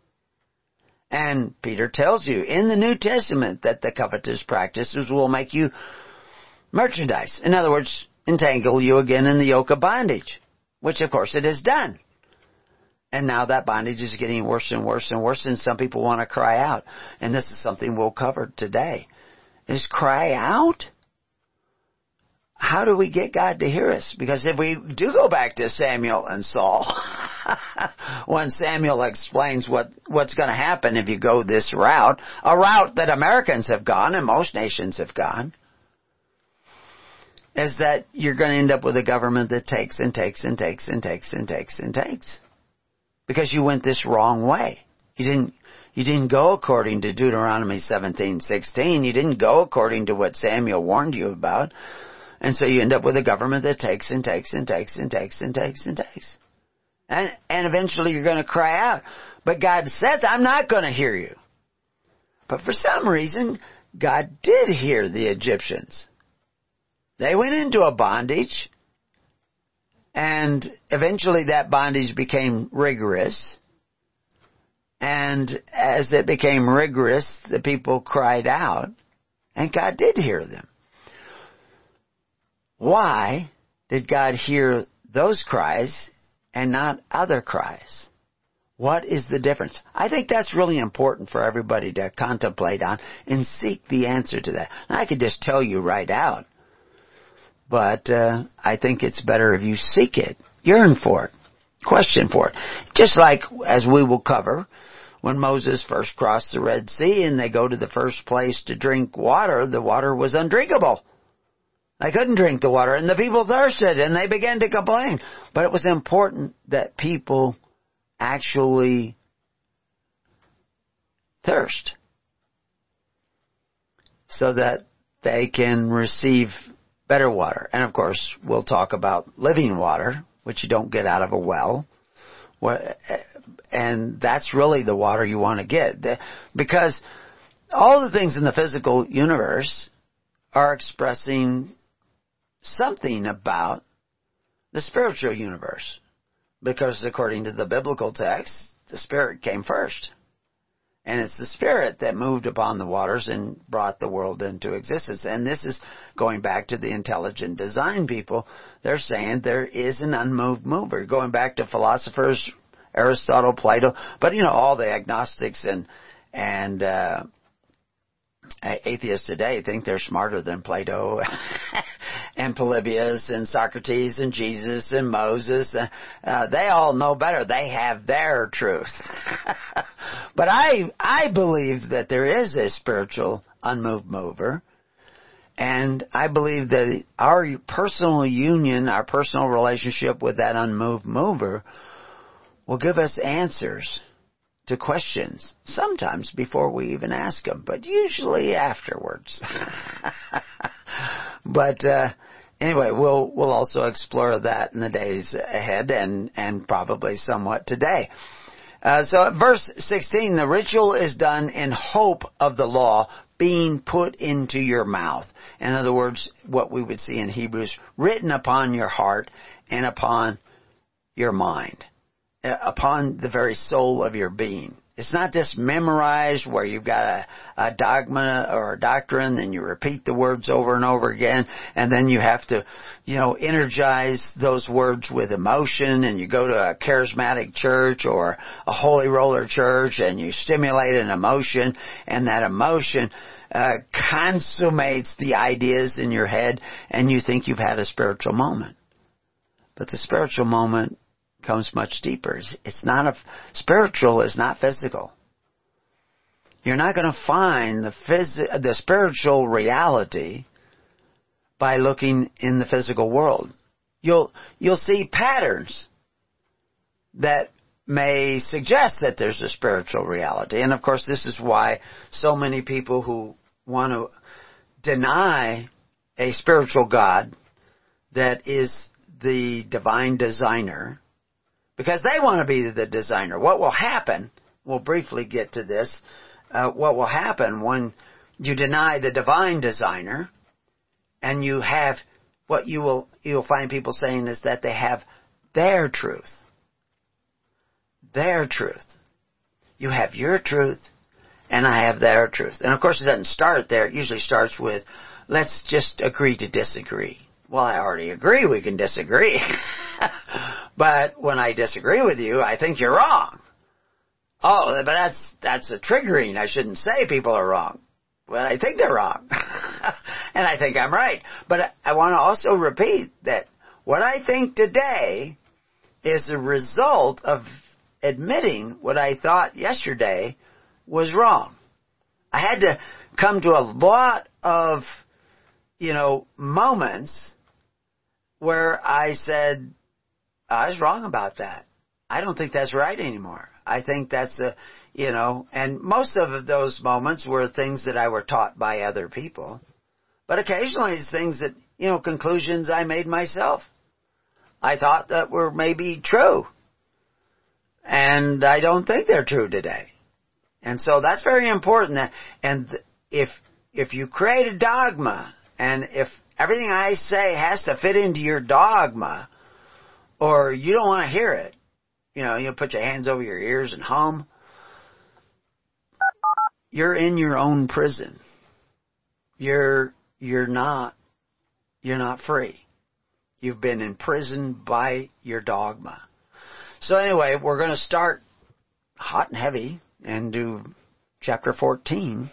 And Peter tells you in the New Testament that the covetous practices will make you merchandise. In other words, entangle you again in the yoke of bondage, which of course it has done. And now that bondage is getting worse and worse and worse, and some people want to cry out. And this is something we'll cover today. Is cry out? How do we get God to hear us? Because if we do go back to Samuel and Saul, [laughs] when Samuel explains what, what's going to happen if you go this route, a route that Americans have gone and most nations have gone, is that you're going to end up with a government that takes and takes and takes and takes and takes and takes because you went this wrong way. You didn't you didn't go according to Deuteronomy 17:16. You didn't go according to what Samuel warned you about. And so you end up with a government that takes and takes and takes and takes and takes and takes. And and eventually you're going to cry out. But God says, "I'm not going to hear you." But for some reason, God did hear the Egyptians. They went into a bondage and eventually that bondage became rigorous. And as it became rigorous, the people cried out, and God did hear them. Why did God hear those cries and not other cries? What is the difference? I think that's really important for everybody to contemplate on and seek the answer to that. And I could just tell you right out. But uh, I think it's better if you seek it, yearn for it, question for it. Just like as we will cover, when Moses first crossed the Red Sea and they go to the first place to drink water, the water was undrinkable. They couldn't drink the water and the people thirsted and they began to complain. But it was important that people actually thirst so that they can receive better water. And of course, we'll talk about living water, which you don't get out of a well. And that's really the water you want to get. Because all the things in the physical universe are expressing something about the spiritual universe. Because according to the biblical text, the Spirit came first. And it's the Spirit that moved upon the waters and brought the world into existence. And this is going back to the intelligent design people. They're saying there is an unmoved mover. Going back to philosophers Aristotle, Plato, but you know, all the agnostics and, and, uh, atheists today think they're smarter than Plato [laughs] and Polybius and Socrates and Jesus and Moses. Uh, they all know better. They have their truth. [laughs] but I, I believe that there is a spiritual unmoved mover. And I believe that our personal union, our personal relationship with that unmoved mover will give us answers to questions, sometimes before we even ask them, but usually afterwards. [laughs] but uh, anyway, we'll we'll also explore that in the days ahead, and and probably somewhat today. Uh, so at verse 16, the ritual is done in hope of the law being put into your mouth. In other words, what we would see in Hebrews, written upon your heart and upon your mind. Uh, upon the very soul of your being. It's not just memorized where you've got a, a dogma or a doctrine and you repeat the words over and over again and then you have to, you know, energize those words with emotion and you go to a charismatic church or a holy roller church and you stimulate an emotion and that emotion uh, consummates the ideas in your head and you think you've had a spiritual moment. But the spiritual moment comes much deeper. It's not a, spiritual is not physical. You're not going to find the phys- the spiritual reality by looking in the physical world. You'll, you'll see patterns that may suggest that there's a spiritual reality. And of course this is why so many people who want to deny a spiritual God that is the divine designer because they want to be the designer. What will happen, we'll briefly get to this, uh, what will happen when you deny the divine designer and you have what you will you'll find people saying is that they have their truth. Their truth. You have your truth and I have their truth. And of course it doesn't start there. It usually starts with let's just agree to disagree. Well, I already agree we can disagree. [laughs] but when I disagree with you, I think you're wrong. Oh, but that's, that's a triggering. I shouldn't say people are wrong. But I think they're wrong. [laughs] and I think I'm right. But I want to also repeat that what I think today is a result of admitting what I thought yesterday was wrong. I had to come to a lot of, you know, moments where I said, I was wrong about that. I don't think that's right anymore. I think that's the, you know, and most of those moments were things that I were taught by other people. But occasionally it's things that, you know, conclusions I made myself. I thought that were maybe true. And I don't think they're true today. And so that's very important. That, and if, if you create a dogma, and if everything I say has to fit into your dogma, or you don't want to hear it. You know, you put your hands over your ears and hum. You're in your own prison. You're, you're not, you're not free. You've been imprisoned by your dogma. So anyway, we're going to start hot and heavy and do chapter 14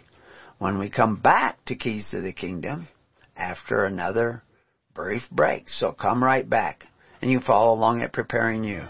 when we come back to Keys to the Kingdom after another brief break. So come right back and you follow along at Preparing You.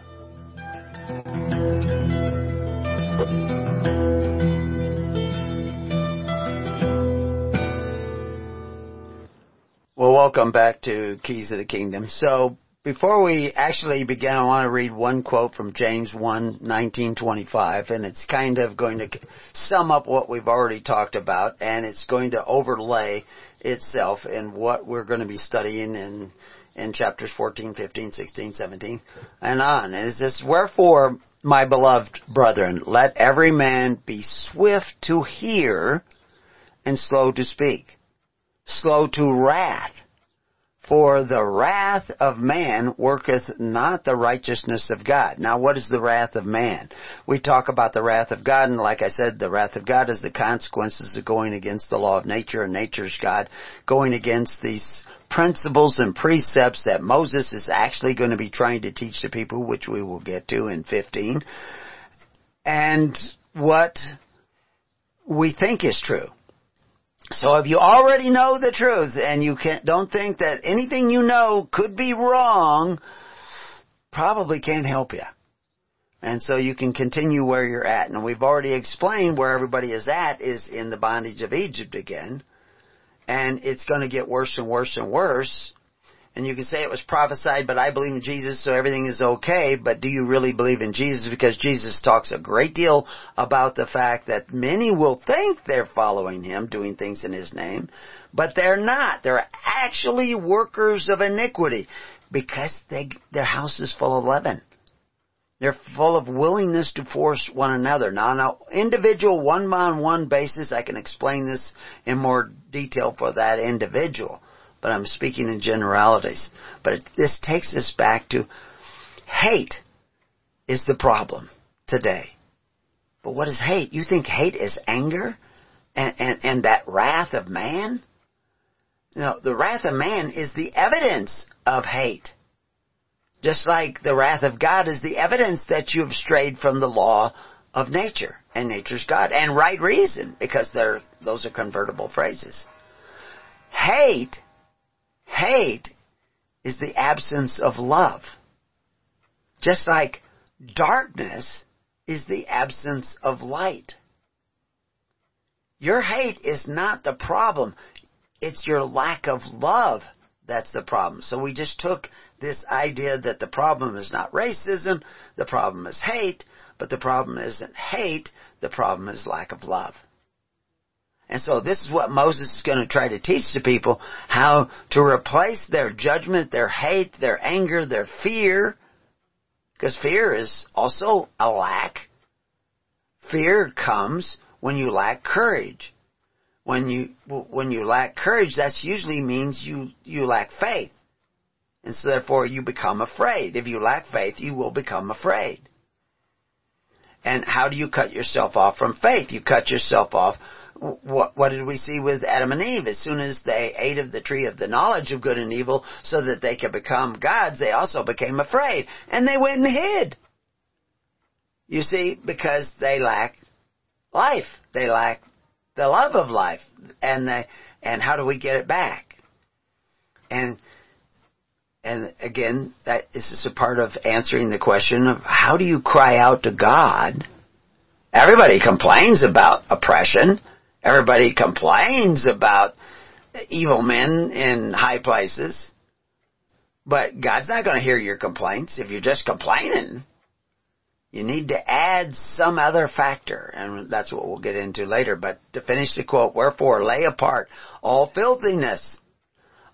Well, welcome back to Keys of the Kingdom. So, before we actually begin, I want to read one quote from James 1, 19, 25, and it's kind of going to sum up what we've already talked about, and it's going to overlay itself and what we're going to be studying in, in chapters 14, 15, 16, 17, and on. And it says, Wherefore, my beloved brethren, let every man be swift to hear and slow to speak, slow to wrath, for the wrath of man worketh not the righteousness of God. Now what is the wrath of man? We talk about the wrath of God, and like I said, the wrath of God is the consequences of going against the law of nature, and nature's God, going against these principles and precepts that Moses is actually going to be trying to teach the people, which we will get to in 15, and what we think is true. So if you already know the truth and you can't, don't think that anything you know could be wrong, probably can't help you. And so you can continue where you're at. And we've already explained where everybody is at is in the bondage of Egypt again. And it's going to get worse and worse and worse and you can say it was prophesied, but I believe in Jesus, so everything is okay, but do you really believe in Jesus? Because Jesus talks a great deal about the fact that many will think they're following Him, doing things in His name, but they're not. They're actually workers of iniquity, because they, their house is full of leaven. They're full of willingness to force one another. Now, on an individual one-on-one basis, I can explain this in more detail for that individual but I'm speaking in generalities. But it, this takes us back to hate is the problem today. But what is hate? You think hate is anger and, and, and that wrath of man? No, the wrath of man is the evidence of hate. Just like the wrath of God is the evidence that you have strayed from the law of nature and nature's God and right reason because they're, those are convertible phrases. Hate Hate is the absence of love. Just like darkness is the absence of light. Your hate is not the problem. It's your lack of love that's the problem. So we just took this idea that the problem is not racism, the problem is hate, but the problem isn't hate, the problem is lack of love. And so this is what Moses is going to try to teach the people, how to replace their judgment, their hate, their anger, their fear, because fear is also a lack. Fear comes when you lack courage. When you, when you lack courage, that usually means you, you lack faith. And so therefore you become afraid. If you lack faith, you will become afraid. And how do you cut yourself off from faith? You cut yourself off what, what did we see with Adam and Eve? As soon as they ate of the tree of the knowledge of good and evil so that they could become gods, they also became afraid. And they went and hid. You see, because they lacked life. They lacked the love of life. And they, and how do we get it back? And, and again, that this is a part of answering the question of how do you cry out to God? Everybody complains about oppression. Everybody complains about evil men in high places. But God's not going to hear your complaints if you're just complaining. You need to add some other factor, and that's what we'll get into later. But to finish the quote, wherefore lay apart all filthiness,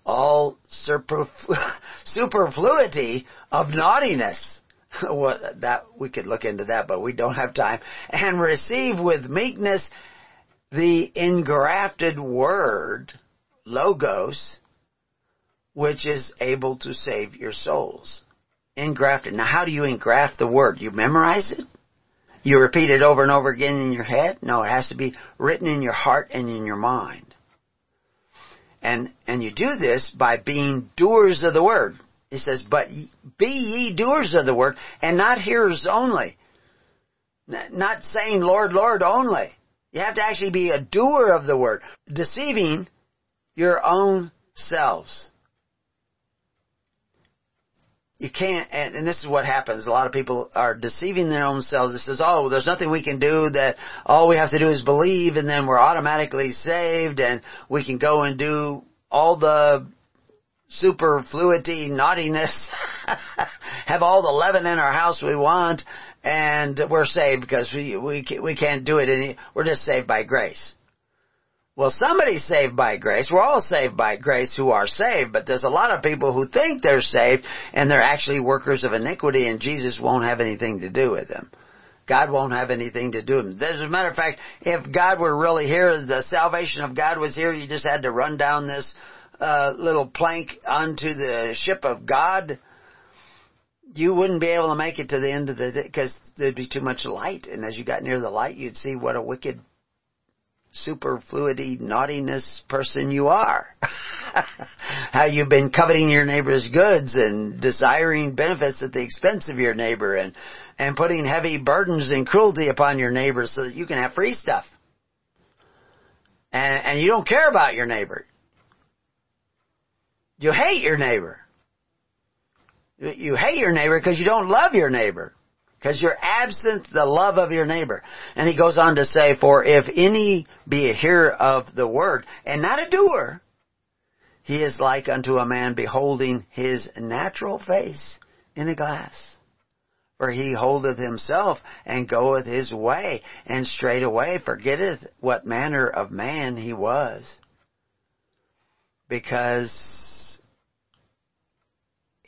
all [laughs] superfluity of naughtiness. [laughs] well, that we could look into that, but we don't have time. And receive with meekness the engrafted word, logos, which is able to save your souls. Engrafted. Now how do you engraft the word? You memorize it? You repeat it over and over again in your head? No, it has to be written in your heart and in your mind. And, and you do this by being doers of the word. He says, but be ye doers of the word and not hearers only. Not saying Lord, Lord only. You have to actually be a doer of the word, deceiving your own selves. You can't, and, and, this is what happens. A lot of people are deceiving their own selves. It says, oh, there's nothing we can do that all we have to do is believe and then we're automatically saved and we can go and do all the superfluity, naughtiness, [laughs] have all the leaven in our house we want, and we're saved because we we we can't do it any. We're just saved by grace. Well, somebody's saved by grace. We're all saved by grace who are saved, but there's a lot of people who think they're saved and they're actually workers of iniquity and Jesus won't have anything to do with them. God won't have anything to do with them. As a matter of fact, if God were really here, the salvation of God was here, you just had to run down this uh, little plank onto the ship of God you wouldn't be able to make it to the end of the day because there'd be too much light. And as you got near the light, you'd see what a wicked superfluity naughtiness person you are. [laughs] How you've been coveting your neighbor's goods and desiring benefits at the expense of your neighbor and, and putting heavy burdens and cruelty upon your neighbor so that you can have free stuff. And, and you don't care about your neighbor. You hate your neighbor. You hate your neighbor because you don't love your neighbor. Because you're absent the love of your neighbor. And he goes on to say, For if any be a hearer of the word, and not a doer, he is like unto a man beholding his natural face in a glass. For he holdeth himself and goeth his way, and straightway forgetteth what manner of man he was. Because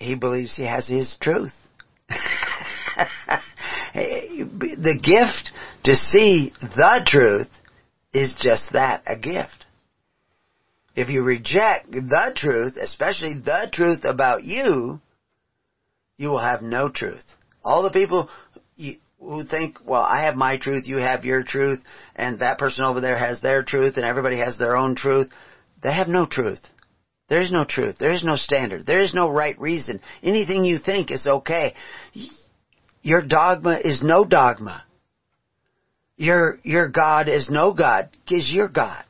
he believes he has his truth. [laughs] the gift to see the truth is just that, a gift. If you reject the truth, especially the truth about you, you will have no truth. All the people who think, well, I have my truth, you have your truth, and that person over there has their truth, and everybody has their own truth, they have no truth. There is no truth. There is no standard. There is no right reason. Anything you think is okay. Your dogma is no dogma. Your, your God is no God, is your God.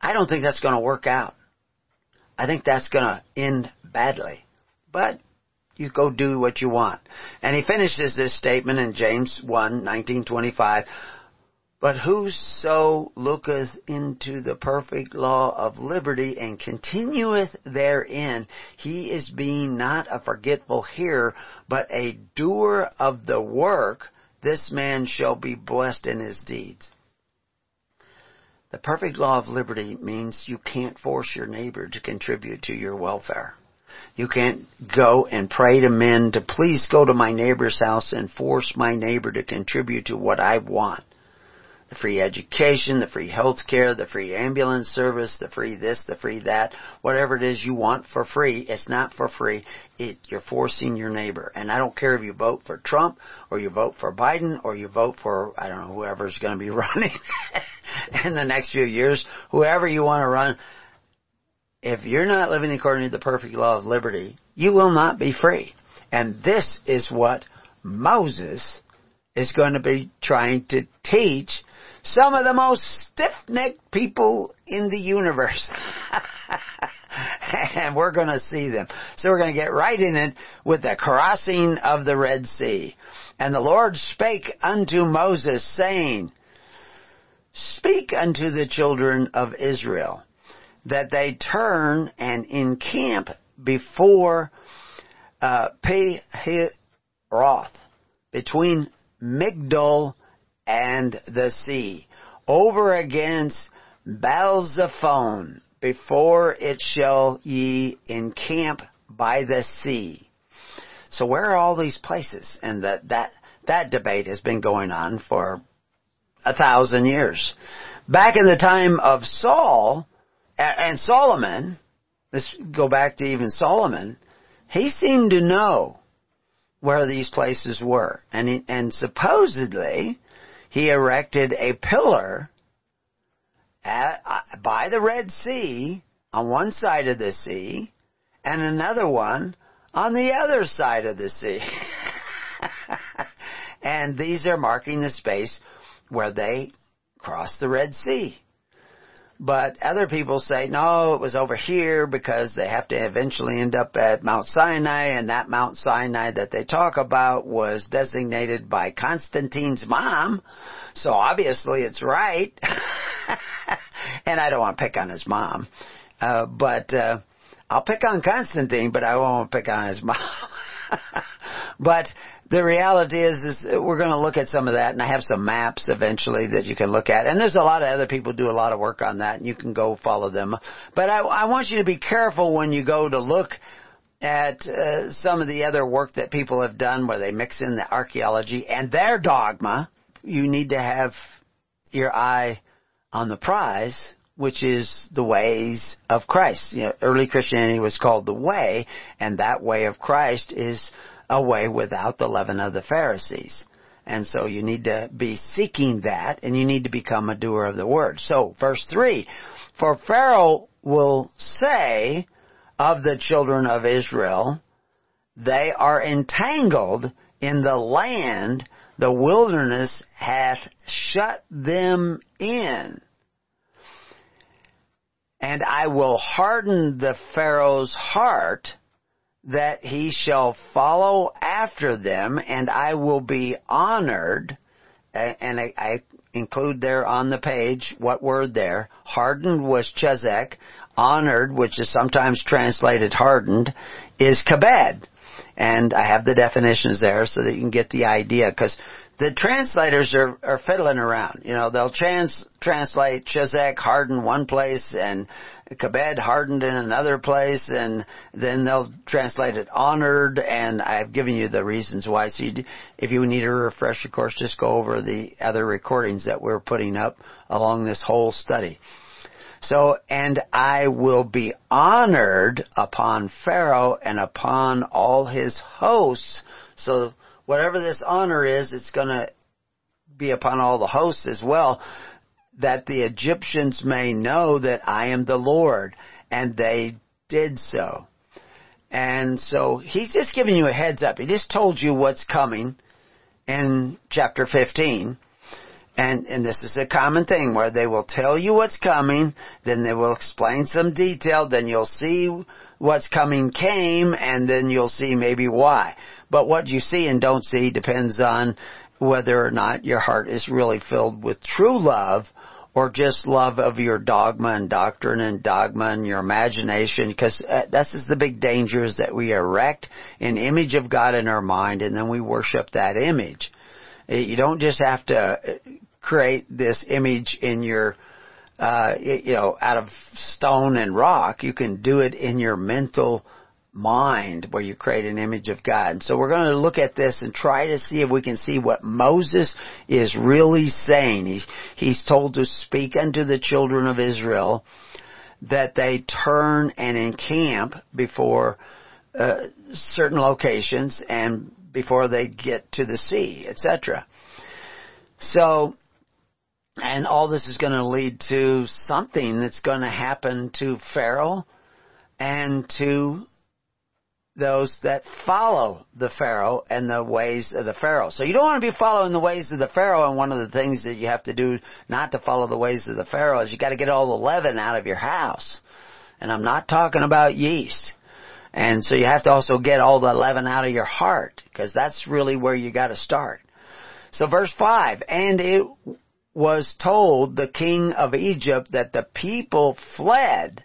I don't think that's going to work out. I think that's going to end badly. But you go do what you want. And he finishes this statement in James 1, 1925. But whoso looketh into the perfect law of liberty and continueth therein, he is being not a forgetful hearer, but a doer of the work, this man shall be blessed in his deeds. The perfect law of liberty means you can't force your neighbor to contribute to your welfare. You can't go and pray to men to please go to my neighbor's house and force my neighbor to contribute to what I want the free education, the free health care, the free ambulance service, the free this, the free that, whatever it is you want for free, it's not for free. It, you're forcing your neighbor. And I don't care if you vote for Trump or you vote for Biden or you vote for, I don't know, whoever's going to be [laughs] running in the next few years, whoever you want to run. If you're not living according to the perfect law of liberty, you will not be free. And this is what Moses is going to be trying to teach some of the most stiff-necked people in the universe. [laughs] and we're going to see them. So we're going to get right in it with the crossing of the Red Sea. And the Lord spake unto Moses, saying, Speak unto the children of Israel, that they turn and encamp before uh, between Migdol and the sea, over against Baal-zephon, before it shall ye encamp by the sea. So where are all these places? And that, that, that debate has been going on for a thousand years. Back in the time of Saul and Solomon, let's go back to even Solomon, he seemed to know where these places were. And, he, and supposedly, he erected a pillar at, uh, by the Red Sea on one side of the sea and another one on the other side of the sea. [laughs] and these are marking the space where they crossed the Red Sea. But other people say, no, it was over here because they have to eventually end up at Mount Sinai and that Mount Sinai that they talk about was designated by Constantine's mom. So obviously it's right. [laughs] and I don't want to pick on his mom. Uh, but, uh, I'll pick on Constantine, but I won't pick on his mom. [laughs] but the reality is, is we're going to look at some of that, and I have some maps eventually that you can look at. And there's a lot of other people do a lot of work on that, and you can go follow them. But I, I want you to be careful when you go to look at uh, some of the other work that people have done, where they mix in the archaeology and their dogma. You need to have your eye on the prize, which is the ways of Christ. You know, early Christianity was called the way, and that way of Christ is a way without the leaven of the Pharisees. And so you need to be seeking that and you need to become a doer of the word. So verse 3, for Pharaoh will say of the children of Israel, they are entangled in the land, the wilderness hath shut them in. And I will harden the Pharaoh's heart that he shall follow after them and I will be honored and I, I include there on the page what word there. Hardened was chezek. Honored, which is sometimes translated hardened, is kabed. And I have the definitions there so that you can get the idea because the translators are, are fiddling around. You know, they'll trans, translate Chezek hardened one place and Kabed hardened in another place and then they'll translate it honored and I've given you the reasons why. So you, if you need a refresher course, just go over the other recordings that we're putting up along this whole study. So, and I will be honored upon Pharaoh and upon all his hosts. So whatever this honor is, it's gonna be upon all the hosts as well, that the Egyptians may know that I am the Lord. And they did so. And so he's just giving you a heads up. He just told you what's coming in chapter 15. And, and this is a common thing where they will tell you what's coming, then they will explain some detail, then you'll see what's coming came, and then you'll see maybe why. But what you see and don't see depends on whether or not your heart is really filled with true love or just love of your dogma and doctrine and dogma and your imagination because uh, this is the big danger is that we erect an image of God in our mind and then we worship that image. You don't just have to create this image in your, uh, you know, out of stone and rock. You can do it in your mental mind where you create an image of God. And so we're going to look at this and try to see if we can see what Moses is really saying. He's, he's told to speak unto the children of Israel that they turn and encamp before uh, certain locations and before they get to the sea, etc. So and all this is going to lead to something that's going to happen to Pharaoh and to those that follow the Pharaoh and the ways of the Pharaoh. So you don't want to be following the ways of the Pharaoh and one of the things that you have to do not to follow the ways of the Pharaoh is you got to get all the leaven out of your house. And I'm not talking about yeast. And so you have to also get all the leaven out of your heart because that's really where you got to start. So verse 5, and it was told the king of Egypt that the people fled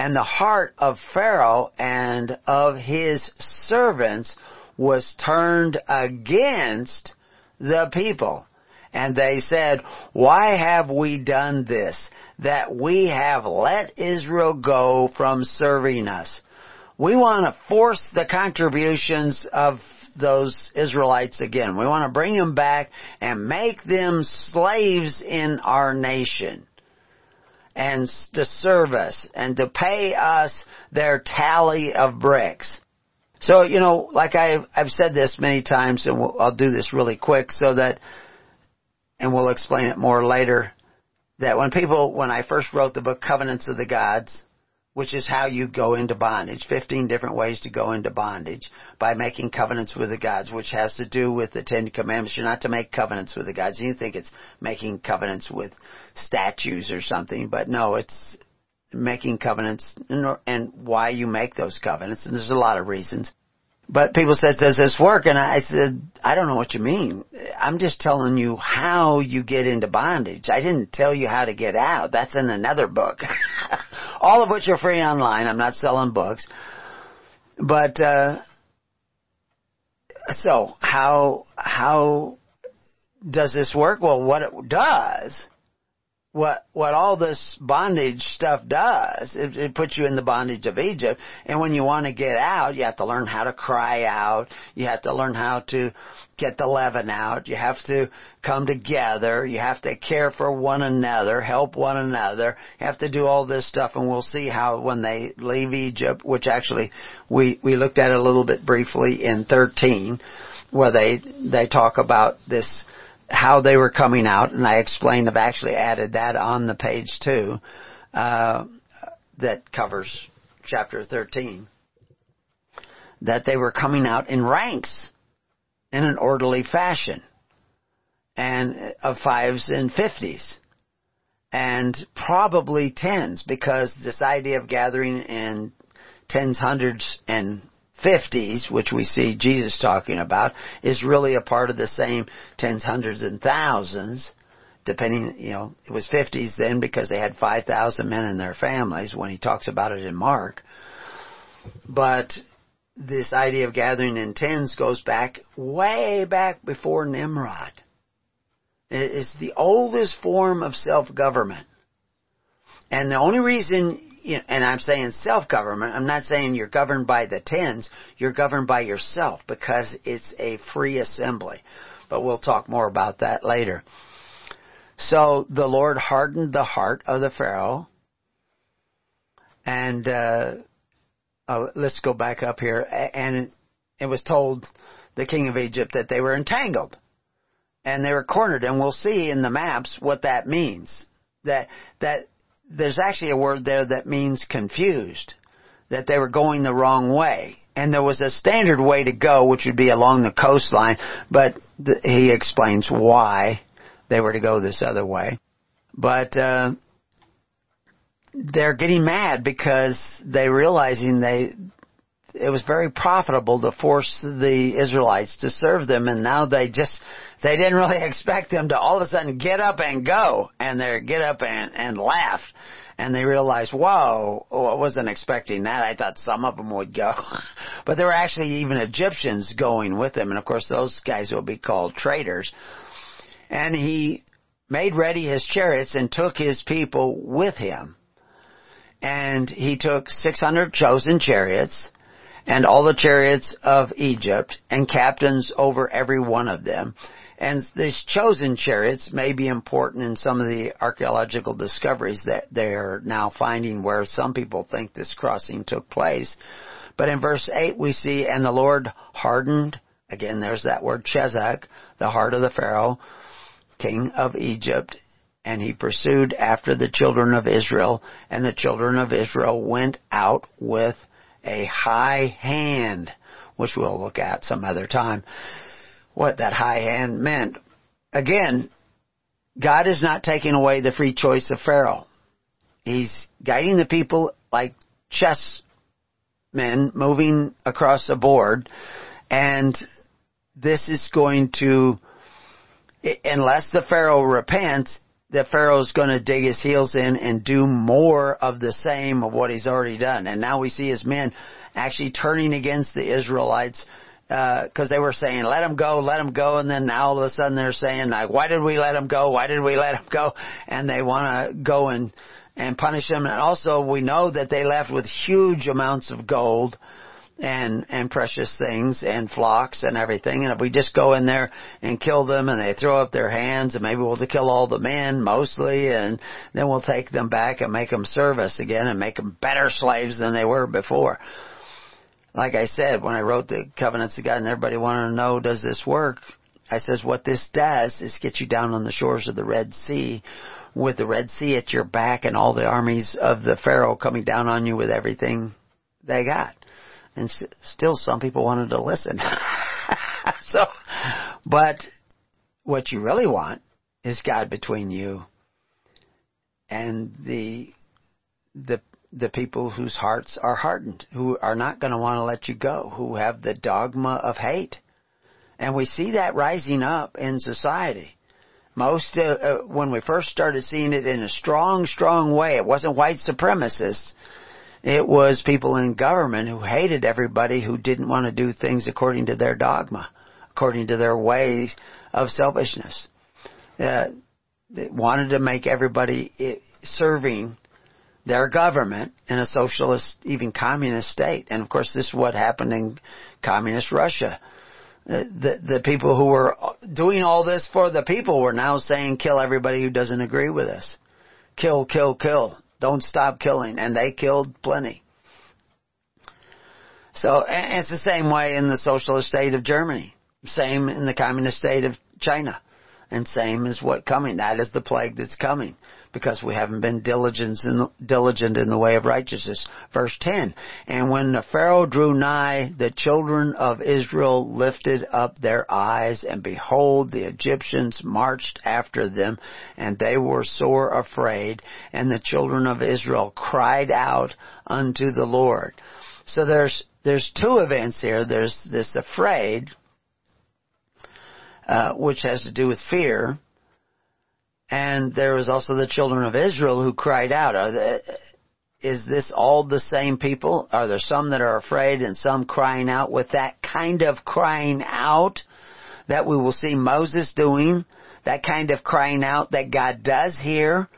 and the heart of Pharaoh and of his servants was turned against the people. And they said, why have we done this? That we have let Israel go from serving us. We want to force the contributions of those Israelites again. We want to bring them back and make them slaves in our nation and to serve us and to pay us their tally of bricks. So, you know, like I've, I've said this many times and we'll, I'll do this really quick so that, and we'll explain it more later, that when people, when I first wrote the book Covenants of the Gods, which is how you go into bondage. 15 different ways to go into bondage by making covenants with the gods, which has to do with the Ten Commandments. You're not to make covenants with the gods. You think it's making covenants with statues or something, but no, it's making covenants and why you make those covenants. And there's a lot of reasons. But people said, does this work? And I said, I don't know what you mean. I'm just telling you how you get into bondage. I didn't tell you how to get out. That's in another book. [laughs] All of which are free online. I'm not selling books. But, uh, so how, how does this work? Well, what it does what what all this bondage stuff does. It, it puts you in the bondage of Egypt, and when you want to get out, you have to learn how to cry out. You have to learn how to get the leaven out. You have to come together. You have to care for one another, help one another. You have to do all this stuff, and we'll see how when they leave Egypt, which actually we we looked at a little bit briefly in thirteen where they they talk about this how they were coming out, and I explained. I've actually added that on the page too. Uh, that covers chapter 13. That they were coming out in ranks in an orderly fashion and of fives and fifties and probably tens because this idea of gathering in tens, hundreds, and fifties, which we see Jesus talking about, is really a part of the same tens, hundreds, and thousands. Depending, you know, it was fifties then because they had five thousand men in their families when he talks about it in Mark. But this idea of gathering in tens goes back way back before Nimrod. It's the oldest form of self-government. And the only reason, and I'm saying self-government, I'm not saying you're governed by the tens, you're governed by yourself because it's a free assembly. But we'll talk more about that later. So the Lord hardened the heart of the Pharaoh, and uh, uh, let's go back up here, and it was told the king of Egypt that they were entangled and they were cornered, and we'll see in the maps what that means. That that there's actually a word there that means confused, that they were going the wrong way. And there was a standard way to go, which would be along the coastline, but th- he explains why they were to go this other way. But uh, they're getting mad because they're realizing they it was very profitable to force the Israelites to serve them, and now they just they didn't really [laughs] expect them to all of a sudden get up and go, and they get up and and laugh, and they realized, whoa, oh, I wasn't expecting that. I thought some of them would go, [laughs] but there were actually even Egyptians going with them, and of course those guys will be called traitors. And he made ready his chariots and took his people with him. And he took 600 chosen chariots and all the chariots of Egypt and captains over every one of them. And these chosen chariots may be important in some of the archaeological discoveries that they're now finding where some people think this crossing took place. But in verse 8 we see, and the Lord hardened, again there's that word Chezek, the heart of the Pharaoh, king of Egypt, and he pursued after the children of Israel, and the children of Israel went out with a high hand, which we'll look at some other time. What that high hand meant. Again, God is not taking away the free choice of Pharaoh. He's guiding the people like chess men moving across a board, and this is going to, unless the Pharaoh repents, that Pharaoh's going to dig his heels in and do more of the same of what he's already done. And now we see his men actually turning against the Israelites because uh, they were saying, "Let him go, let him go," and then now all of a sudden they're saying, "Like, why did we let him go? Why did we let him go?" And they want to go and and punish him. And also, we know that they left with huge amounts of gold and and precious things and flocks and everything. And if we just go in there and kill them and they throw up their hands and maybe we'll kill all the men mostly and then we'll take them back and make them serve us again and make them better slaves than they were before. Like I said, when I wrote the covenants of God and everybody wanted to know, does this work? I says what this does is get you down on the shores of the Red Sea with the Red Sea at your back and all the armies of the Pharaoh coming down on you with everything they got and s- still some people wanted to listen. [laughs] so, but what you really want is God between you and the the the people whose hearts are hardened, who are not going to want to let you go, who have the dogma of hate. And we see that rising up in society. Most, uh, uh, when we first started seeing it in a strong, strong way, it wasn't white supremacists. It was people in government who hated everybody who didn't want to do things according to their dogma, according to their ways of selfishness. Uh, they wanted to make everybody serving their government in a socialist, even communist state. And of course, this is what happened in communist Russia. Uh, the the people who were doing all this for the people were now saying, "Kill everybody who doesn't agree with us. Kill, kill, kill." Don't stop killing. And they killed plenty. So it's the same way in the socialist state of Germany. Same in the communist state of China. And same is what coming. That is the plague that's coming because we haven't been diligent in, the, diligent in the way of righteousness. Verse 10. And when the Pharaoh drew nigh, the children of Israel lifted up their eyes, and behold, the Egyptians marched after them, and they were sore afraid, and the children of Israel cried out unto the Lord. So there's, there's two events here. There's this afraid, uh, which has to do with fear, and there was also the children of Israel who cried out. They, is this all the same people? Are there some that are afraid and some crying out with that kind of crying out that we will see Moses doing? That kind of crying out that God does hear?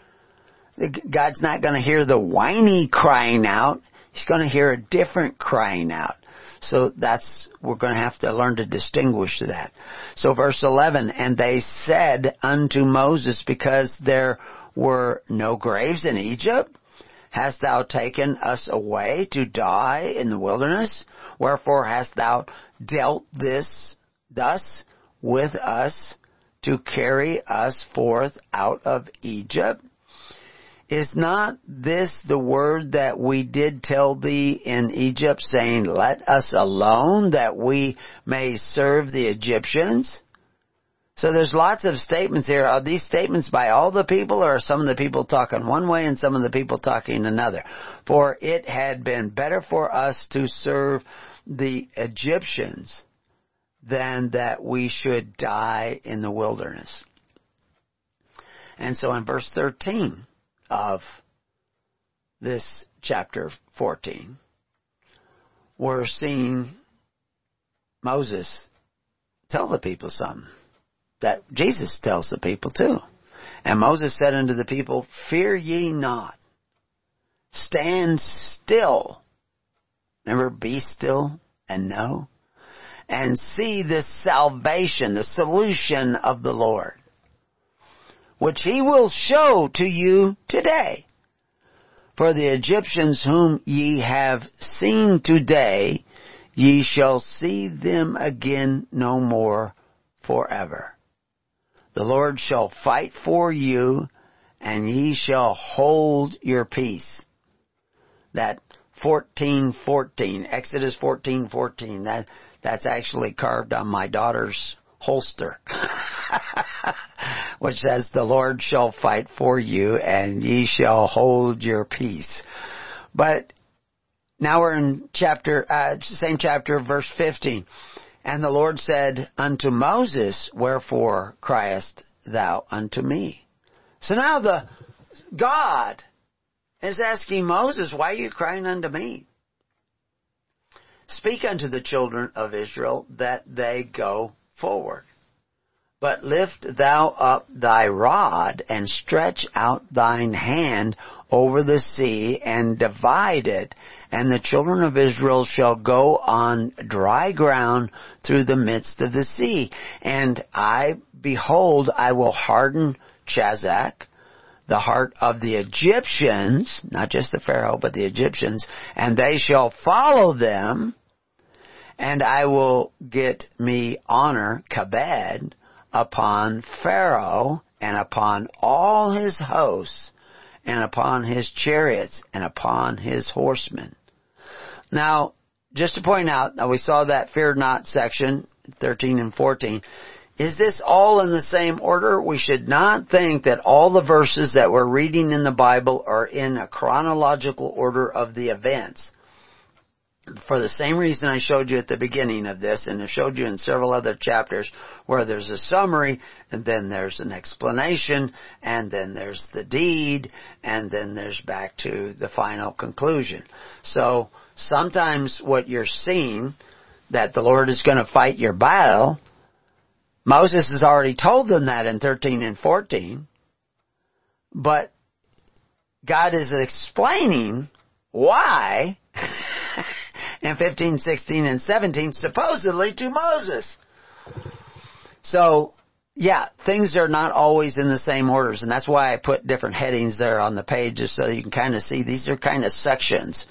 God's not going to hear the whiny crying out. He's going to hear a different crying out. So that's, we're going to have to learn to distinguish that. So verse 11, and they said unto Moses, because there were no graves in Egypt, hast thou taken us away to die in the wilderness? Wherefore hast thou dealt this thus with us to carry us forth out of Egypt? Is not this the word that we did tell thee in Egypt, saying, Let us alone that we may serve the Egyptians? So there's lots of statements here. Are these statements by all the people or are some of the people talking one way and some of the people talking another? For it had been better for us to serve the Egyptians than that we should die in the wilderness. And so in verse 13, of this chapter 14, we're seeing Moses tell the people something that Jesus tells the people too. And Moses said unto the people, Fear ye not. Stand still. Remember, be still and know. And see the salvation, the solution of the Lord which he will show to you today. For the Egyptians whom ye have seen today, ye shall see them again no more forever. The Lord shall fight for you, and ye shall hold your peace. That 1414, Exodus 1414, that, that's actually carved on my daughter's holster. [laughs] [laughs] which says, The Lord shall fight for you and ye shall hold your peace. But now we're in chapter, uh, same chapter, verse 15. And the Lord said unto Moses, Wherefore criest thou unto me? So now the God is asking Moses, Why are you crying unto me? Speak unto the children of Israel that they go forward. But lift thou up thy rod and stretch out thine hand over the sea and divide it, and the children of Israel shall go on dry ground through the midst of the sea. And I, behold, I will harden Chazak, the heart of the Egyptians, not just the Pharaoh, but the Egyptians, and they shall follow them, and I will get me honor, kabed, upon Pharaoh and upon all his hosts and upon his chariots and upon his horsemen. Now, just to point out, we saw that fear not section, 13 and 14. Is this all in the same order? We should not think that all the verses that we're reading in the Bible are in a chronological order of the events for the same reason I showed you at the beginning of this, and I showed you in several other chapters, where there's a summary, and then there's an explanation, and then there's the deed, and then there's back to the final conclusion. So, sometimes what you're seeing, that the Lord is going to fight your battle, Moses has already told them that in 13 and 14, but God is explaining why [laughs] and 15, 16, and 17 supposedly to Moses. So, yeah, things are not always in the same orders, and that's why I put different headings there on the pages so you can kind of see these are kind of sections.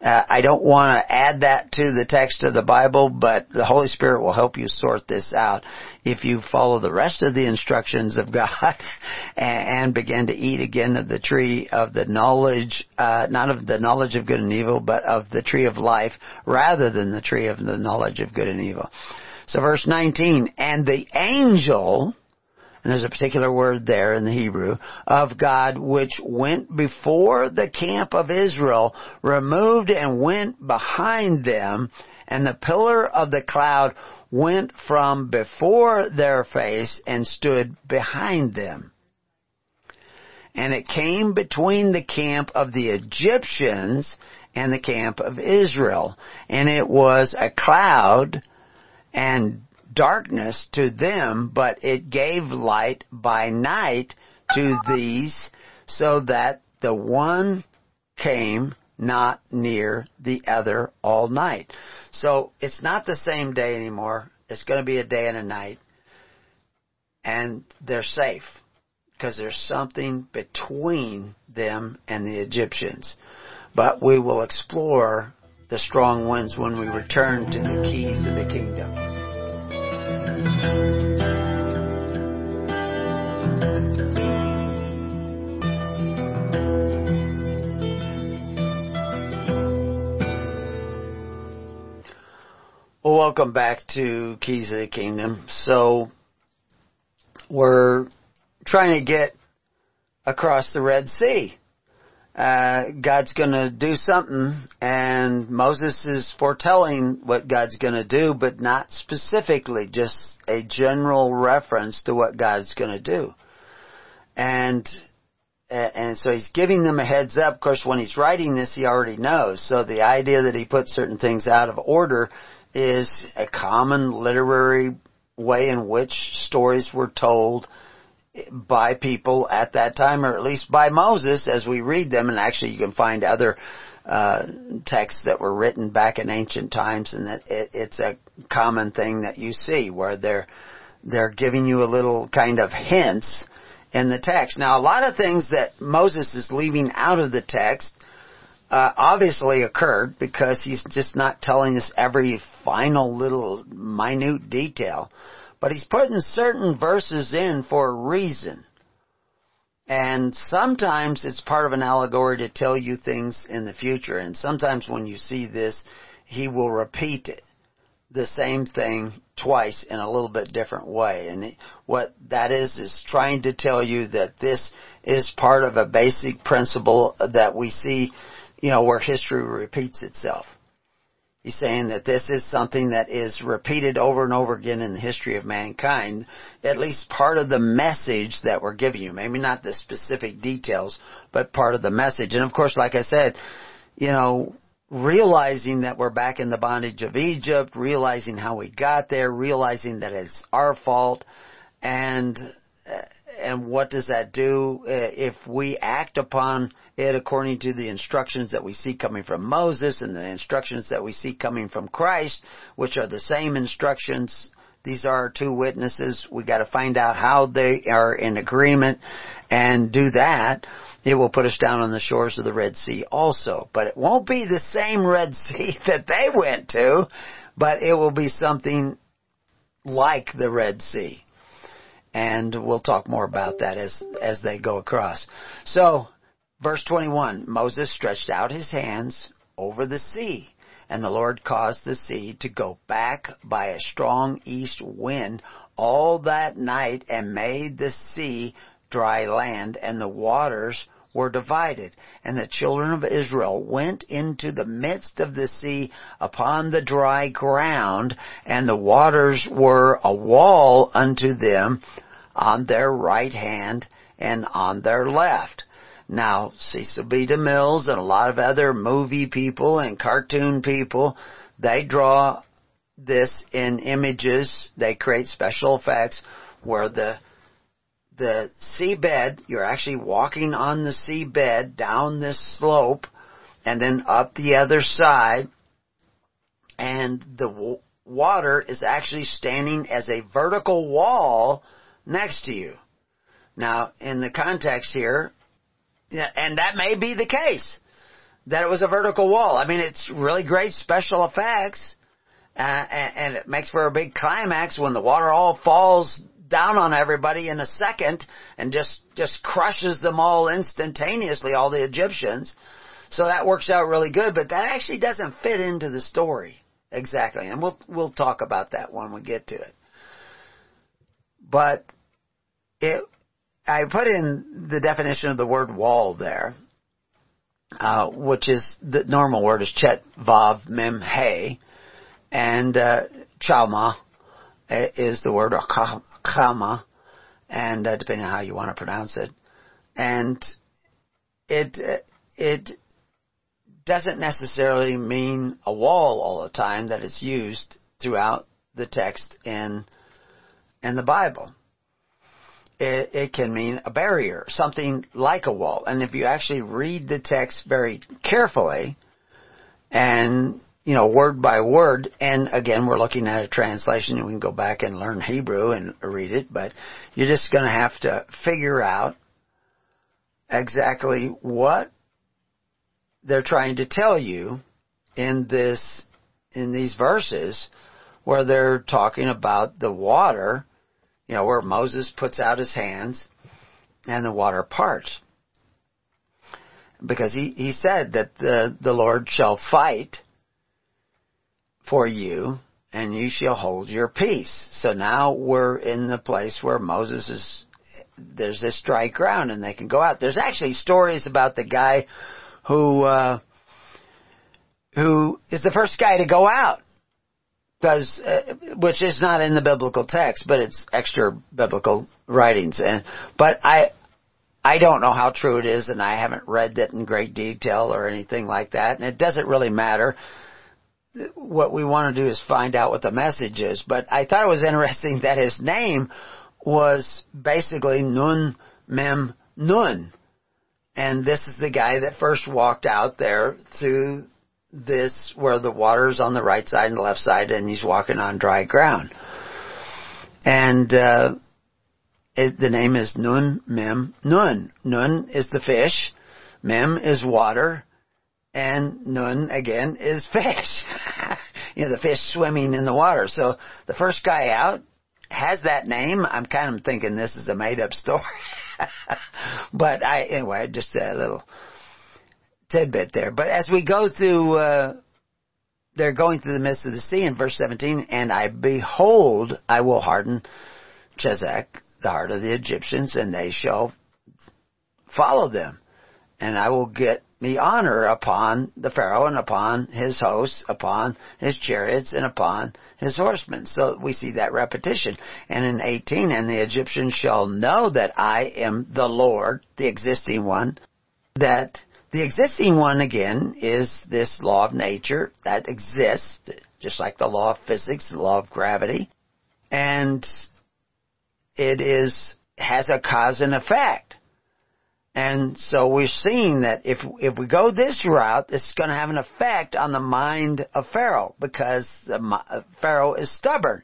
Uh, I don't want to add that to the text of the Bible, but the Holy Spirit will help you sort this out if you follow the rest of the instructions of [laughs] God and, and begin to eat again of the tree of the knowledge, uh, not of the knowledge of good and evil, but of the tree of life rather than the tree of the knowledge of good and evil. So verse 19, and the angel, and there's a particular word there in the Hebrew, of God which went before the camp of Israel, removed and went behind them, and the pillar of the cloud went from before their face and stood behind them. And it came between the camp of the Egyptians and the camp of Israel. And it was a cloud and darkness to them, but it gave light by night to these so that the one came not near the other all night. So it's not the same day anymore. It's going to be a day and a night. And they're safe because there's something between them and the Egyptians. But we will explore the strong winds when we return to the keys of the kingdom. Welcome back to Keys of the Kingdom. So, we're trying to get across the Red Sea. Uh, God's gonna do something, and Moses is foretelling what God's gonna do, but not specifically, just a general reference to what God's gonna do. And, and so he's giving them a heads up. Of course, when he's writing this, he already knows. So the idea that he puts certain things out of order is a common literary way in which stories were told by people at that time, or at least by Moses as we read them. And actually, you can find other uh, texts that were written back in ancient times, and that it, it's a common thing that you see where they're they're giving you a little kind of hints in the text. Now, a lot of things that Moses is leaving out of the text uh, obviously occurred because he's just not telling us every final little minute detail. But he's putting certain verses in for a reason. And sometimes it's part of an allegory to tell you things in the future. And sometimes when you see this, he will repeat it, the same thing twice in a little bit different way. And what that is, is trying to tell you that this is part of a basic principle that we see you know, where history repeats itself. He's saying that this is something that is repeated over and over again in the history of mankind, at least part of the message that we're giving you. Maybe not the specific details, but part of the message. And of course, like I said, you know, realizing that we're back in the bondage of Egypt, realizing how we got there, realizing that it's our fault, and and what does that do uh, if we act upon it according to the instructions that we see coming from Moses and the instructions that we see coming from Christ, which are the same instructions. These are two witnesses. We got to find out how they are in agreement and do that. It will put us down on the shores of the Red Sea also. But it won't be the same Red [laughs] Sea that they went to, but it will be something like the Red Sea and we'll talk more about that as as they go across. So, verse 21, Moses stretched out his hands over the sea, and the Lord caused the sea to go back by a strong east wind all that night and made the sea dry land and the waters were divided. And the children of Israel went into the midst of the sea upon the dry ground, and the waters were a wall unto them on their right hand and on their left. Now, Cecil B. DeMilles and a lot of other movie people and cartoon people, they draw this in images. They create special effects where the the seabed, you're actually walking on the seabed down this slope and then up the other side and the w- water is actually standing as a vertical wall next to you. Now, in the context here, and that may be the case, that it was a vertical wall. I mean, it's really great special effects, uh, and, and it makes for a big climax when the water all falls down on everybody in a second and just just crushes them all instantaneously, all the Egyptians. So that works out really good, but that actually doesn't fit into the story exactly, and we'll we'll talk about that when we get to it. But it, I put in the definition of the word wall there, uh, which is the normal word is chet vav mem he, and uh, chalma is the word kama, and uh, depending on how you want to pronounce it, and it it doesn't necessarily mean a wall all the time that it's used throughout the text in in the Bible it, it can mean a barrier, something like a wall. And if you actually read the text very carefully and you know, word by word, and again, we're looking at a translation, and we can go back and learn Hebrew and read it, but you're just gonna have to figure out exactly what they're trying to tell you in this, in these verses, where they're talking about the water you know, where Moses puts out his hands and the water parts. Because he, he said that the, the Lord shall fight for you and you shall hold your peace. So now we're in the place where Moses is, there's this dry ground and they can go out. There's actually stories about the guy who, uh, who is the first guy to go out because uh, which is not in the biblical text, but it's extra biblical writings. And but I I don't know how true it is, and I haven't read that in great detail or anything like that. And it doesn't really matter. What we want to do is find out what the message is. But I thought it was interesting that his name was basically Nun Mem Nun. And this is the guy that first walked out there through this where the water's on the right side and the left side and he's walking on dry ground. And, uh, it, the name is Nun Mem Nun. Nun is the fish, Mem is water, and Nun again is fish. [laughs] you know, the fish swimming in the water. So the first guy out has that name. I'm kind of thinking this is a made up story. [laughs] but I, anyway, just a little tidbit there. But as we go through, uh, they're going through the midst of the sea in verse 17, and I behold, I will harden Chezek, the heart of the Egyptians, and they shall follow them. And I will get me honor upon the Pharaoh and upon his hosts, upon his chariots and upon his horsemen. So we see that repetition. And in 18, and the Egyptians shall know that I am the Lord, the existing one, that the existing one again is this law of nature that exists, just like the law of physics, the law of gravity. And it is, has a cause and effect. And so we're seeing that if, if we go this route, it's going to have an effect on the mind of Pharaoh because the, Pharaoh is stubborn.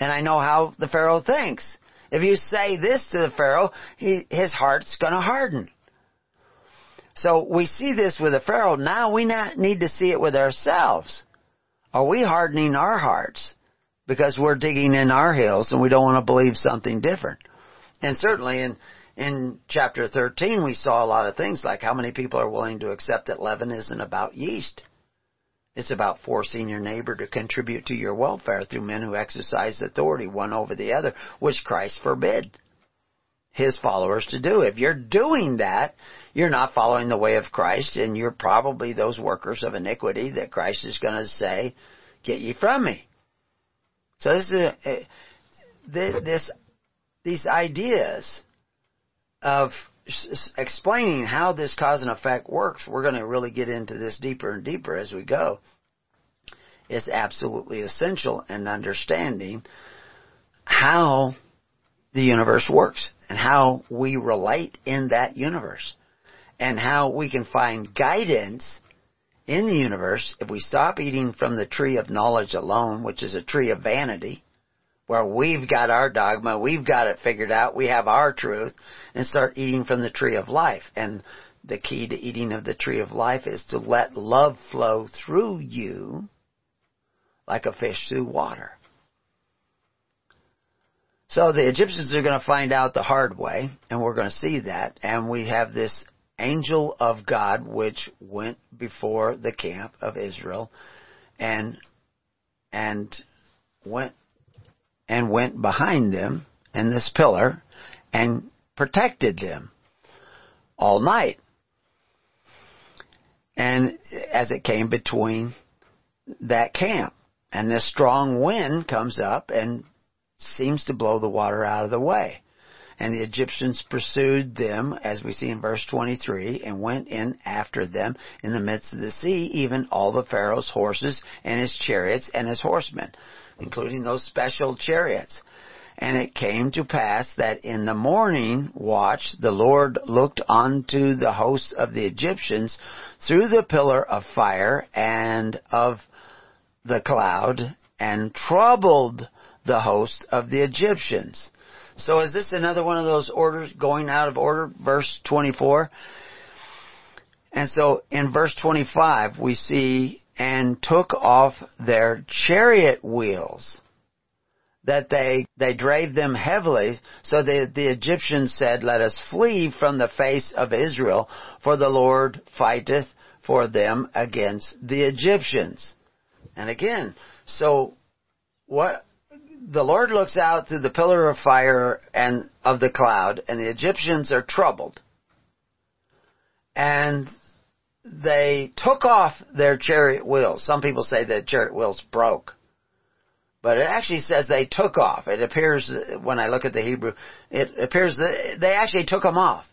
And I know how the Pharaoh thinks. If you say this to the Pharaoh, he, his heart's going to harden. So we see this with the Pharaoh. Now we need to see it with ourselves. Are we hardening our hearts because we're digging in our heels and we don't want to believe something different? And certainly in in chapter 13 we saw a lot of things like how many people are willing to accept that leaven isn't about yeast. It's about forcing your neighbor to contribute to your welfare through men who exercise authority one over the other, which Christ forbid his followers to do. If you're doing that, you're not following the way of Christ and you're probably those workers of iniquity that Christ is going to say, get ye from me. So this is a, eh, this, these ideas of explaining how this cause and effect works, we're going to really get into this deeper and deeper as we go. It's absolutely essential in understanding how the universe works and how we relate in that universe and how we can find guidance in the universe if we stop eating from the tree of knowledge alone, which is a tree of vanity, where we've got our dogma, we've got it figured out, we have our truth, and start eating from the tree of life. And the key to eating of the tree of life is to let love flow through you like a fish through water. So the Egyptians are going to find out the hard way, and we're going to see that. And we have this angel of God which went before the camp of Israel and and went and went behind them in this pillar and protected them all night. And as it came between that camp, and this strong wind comes up and seems to blow the water out of the way. And the Egyptians pursued them, as we see in verse 23, and went in after them in the midst of the sea, even all the Pharaoh's horses and his chariots and his horsemen, including those special chariots. And it came to pass that in the morning watch the Lord looked unto the hosts of the Egyptians through the pillar of fire and of the cloud and troubled the host of the Egyptians. So is this another one of those orders going out of order? Verse 24. And so in verse 25 we see, and took off their chariot wheels that they, they drave them heavily. So the, the Egyptians said, let us flee from the face of Israel, for the Lord fighteth for them against the Egyptians. And again, so what, the Lord looks out through the pillar of fire and of the cloud, and the Egyptians are troubled. And they took off their chariot wheels. Some people say that chariot wheels broke. But it actually says they took off. It appears, when I look at the Hebrew, it appears that they actually took them off.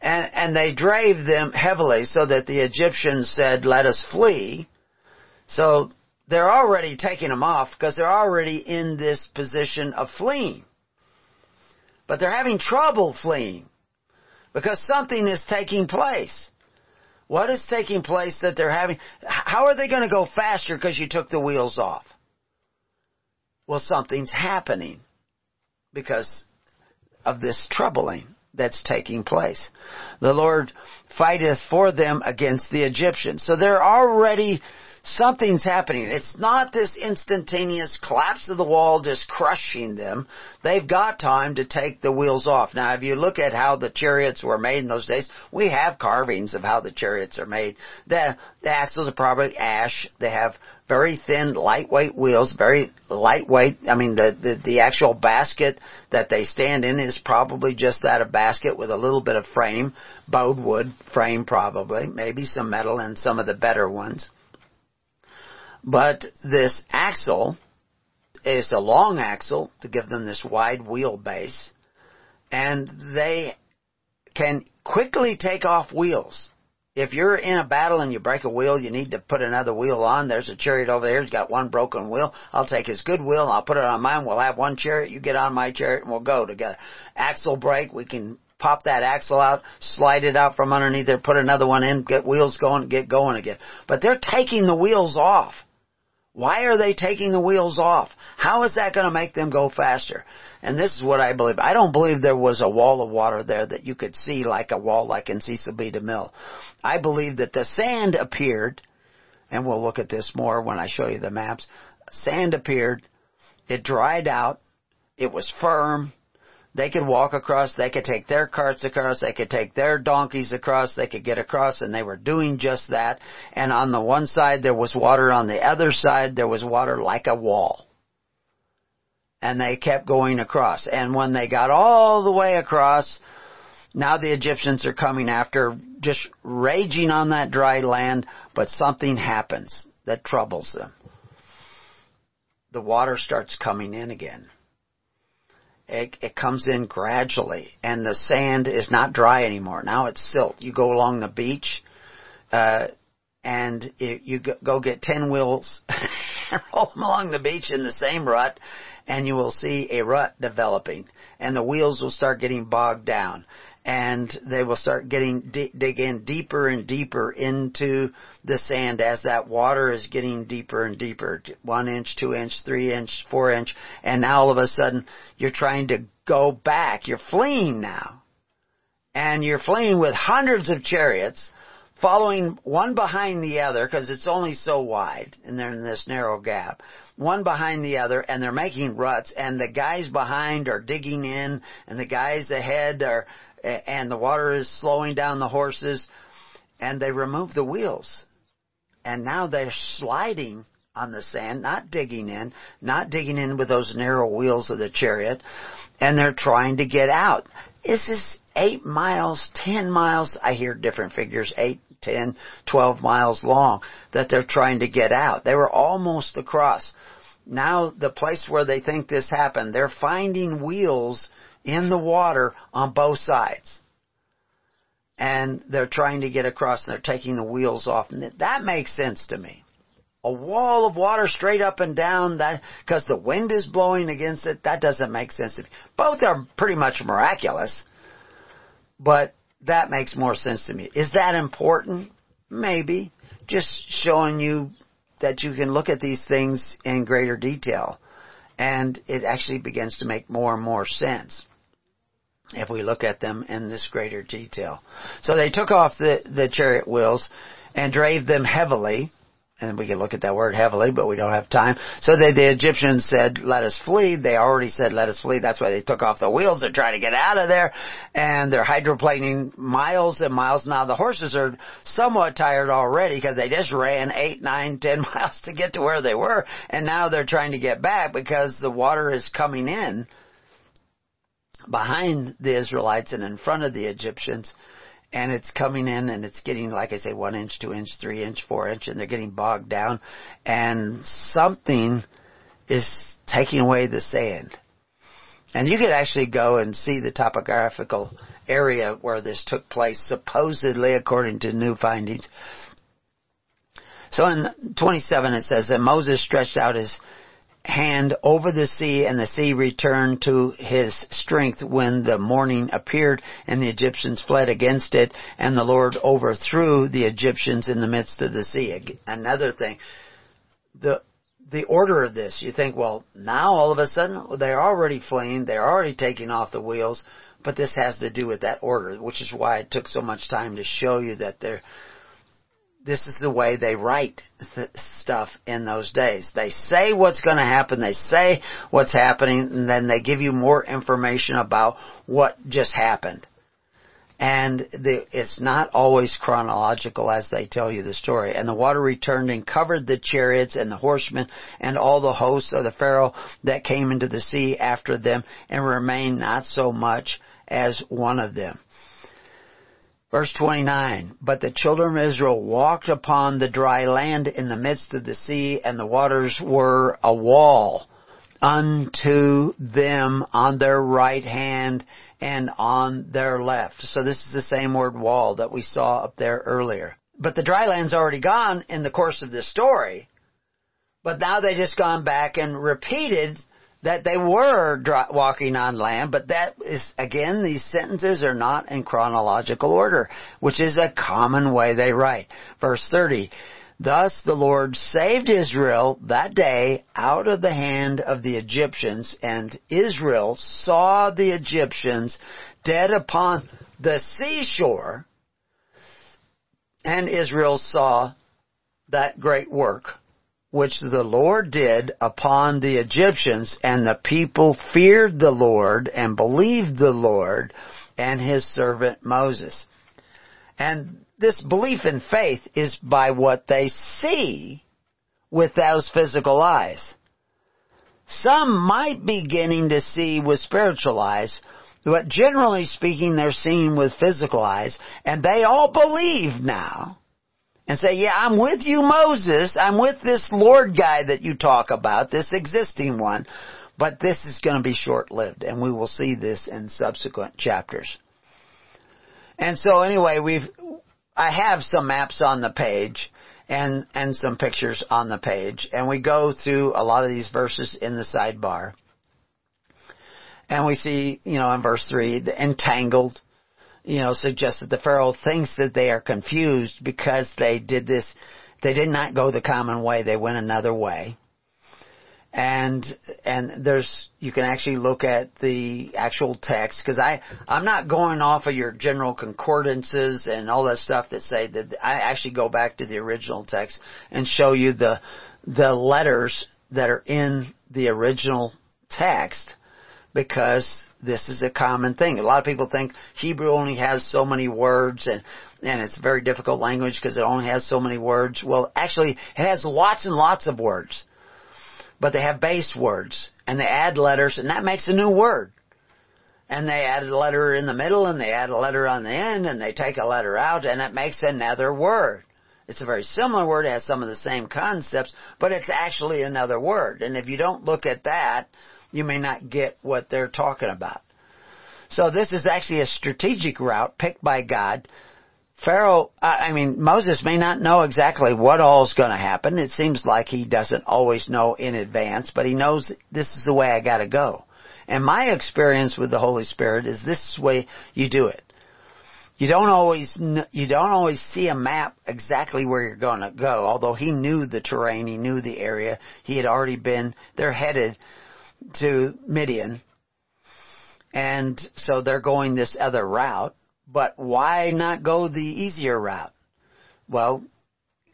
And, and they drave them heavily so that the Egyptians said, let us flee. So they're already taking them off because they're already in this position of fleeing. But they're having trouble fleeing because something is taking place. What is taking place that they're having? How are they going to go faster because you took the wheels off? Well, something's happening because of this troubling that's taking place. The Lord fighteth for them against the Egyptians. So they're already Something's happening. It's not this instantaneous collapse of the wall just crushing them. They've got time to take the wheels off. Now, if you look at how the chariots were made in those days, we have carvings of how the chariots are made. The, the axles are probably ash. They have very thin, lightweight wheels, very lightweight. I mean, the, the, the actual basket that they stand in is probably just that, a basket with a little bit of frame, bowed wood frame probably, maybe some metal and some of the better ones. But this axle is a long axle to give them this wide wheelbase, and they can quickly take off wheels. If you're in a battle and you break a wheel, you need to put another wheel on. There's a chariot over there. He's got one broken wheel. I'll take his good wheel I'll put it on mine. We'll have one chariot. You get on my chariot and we'll go together. Axle break. We can pop that axle out, slide it out from underneath there, put another one in, get wheels going, get going again. But they're taking the wheels off. Why are they taking the wheels off? How is that going to make them go faster? And this is what I believe. I don't believe there was a wall of water there that you could see like a wall like in Cecil B. DeMille. I believe that the sand appeared, and we'll look at this more when I show you the maps. Sand appeared, it dried out, it was firm, they could walk across, they could take their carts across, they could take their donkeys across, they could get across, and they were doing just that. And on the one side there was water, on the other side there was water like a wall. And they kept going across. And when they got all the way across, now the Egyptians are coming after, just raging on that dry land, but something happens that troubles them. The water starts coming in again it, it comes in gradually, and the sand is not dry anymore. Now it's silt. You go along the beach, uh, and it, you go get ten wheels and [laughs] roll them along the beach in the same rut, and you will see a rut developing, and the wheels will start getting bogged down and they will start getting dig in deeper and deeper into the sand as that water is getting deeper and deeper one inch two inch three inch four inch and now all of a sudden you're trying to go back you're fleeing now and you're fleeing with hundreds of chariots, following one behind the other because it's only so wide and they're in this narrow gap. One behind the other and they're making ruts and the guys behind are digging in and the guys ahead are, and the water is slowing down the horses and they remove the wheels. And now they're sliding on the sand, not digging in, not digging in with those narrow wheels of the chariot, and they're trying to get out. This is eight miles, ten miles, I hear different figures, eight, ten, twelve miles long, that they're trying to get out. They were almost across. Now the place where they think this happened, they're finding wheels in the water on both sides. And they're trying to get across and they're taking the wheels off. And that makes sense to me. A wall of water straight up and down that because the wind is blowing against it that doesn't make sense to me. Both are pretty much miraculous but that makes more sense to me. Is that important? Maybe. Just showing you that you can look at these things in greater detail. And it actually begins to make more and more sense if we look at them in this greater detail so they took off the the chariot wheels and drave them heavily and we can look at that word heavily, but we don't have time. So they, the Egyptians said, let us flee. They already said, let us flee. That's why they took off the wheels. They're trying to get out of there. And they're hydroplaning miles and miles. Now the horses are somewhat tired already because they just ran eight, nine, [laughs] ten miles to get to where they were. And now they're trying to get back because the water is coming in behind the Israelites and in front of the Egyptians and it's coming in and it's getting, like I say, one inch, two inch, three inch, four inch, and they're getting bogged down, and something is taking away the sand. And you could actually go and see the topographical area where this took place, supposedly according to new findings. So in 27 it says that Moses stretched out his hand over the sea, and the sea returned to his strength when the morning appeared, and the Egyptians fled against it, and the Lord overthrew the Egyptians in the midst of the sea. Another thing, the the order of this, you think, well, now all of a sudden they're already fleeing, they're already taking off the wheels, but this has to do with that order, which is why it took so much time to show you that they're this is the way they write th- stuff in those days. They say what's going to happen, they say what's happening, and then they give you more information about what just happened. And the, it's not always chronological as they tell you the story. And the water returned and covered the chariots and the horsemen and all the hosts of the Pharaoh that came into the sea after them and remained not so much as one of them. Verse 29, But the children of Israel walked upon the dry land in the midst of the sea, and the waters were a wall unto them on their right hand and on their left. So this is the same word wall that we saw up there earlier. But the dry land's already gone in the course of this story. But now they just gone back and repeated that they were walking on land, but that is, again, these sentences are not in chronological order, which is a common way they write. Verse 30, Thus the Lord saved Israel that day out of the hand of the Egyptians, and Israel saw the Egyptians dead upon the seashore, and Israel saw that great work which the Lord did upon the Egyptians, and the people feared the Lord and believed the Lord and his servant Moses. And this belief in faith is by what they see with those physical eyes. Some might be beginning to see with spiritual eyes, but generally speaking, they're seeing with physical eyes, and they all believe now and say, yeah, I'm with you, Moses. I'm with this Lord guy that you talk about, this existing one. But this is going to be short-lived, and we will see this in subsequent chapters. And so anyway, we've, I have some maps on the page and, and some pictures on the page, and we go through a lot of these verses in the sidebar. And we see, you know, in verse 3, the entangled, you know, suggests that the Pharaoh thinks that they are confused because they did this, they did not go the common way, they went another way. And, and there's you can actually look at the actual text because I I'm not going off of your general concordances and all that stuff that say that I actually go back to the original text and show you the the letters that are in the original text because this is a common thing. A lot of people think Hebrew only has so many words and and it's a very difficult language because it only has so many words. Well, actually, it has lots and lots of words but they have base words and they add letters and that makes a new word. And they add a letter in the middle and they add a letter on the end and they take a letter out and it makes another word. It's a very similar word, it has some of the same concepts, but it's actually another word. And if you don't look at that, you may not get what they're talking about. So this is actually a strategic route picked by God Pharaoh, I mean, Moses may not know exactly what all is going to happen. It seems like he doesn't always know in advance, but he knows this is the way I got to go. And my experience with the Holy Spirit is this is the way you do it. You don't always you don't always see a map exactly where you're going to go. Although he knew the terrain, he knew the area. He had already been. They're headed to Midian, and so they're going this other route. But why not go the easier route? Well,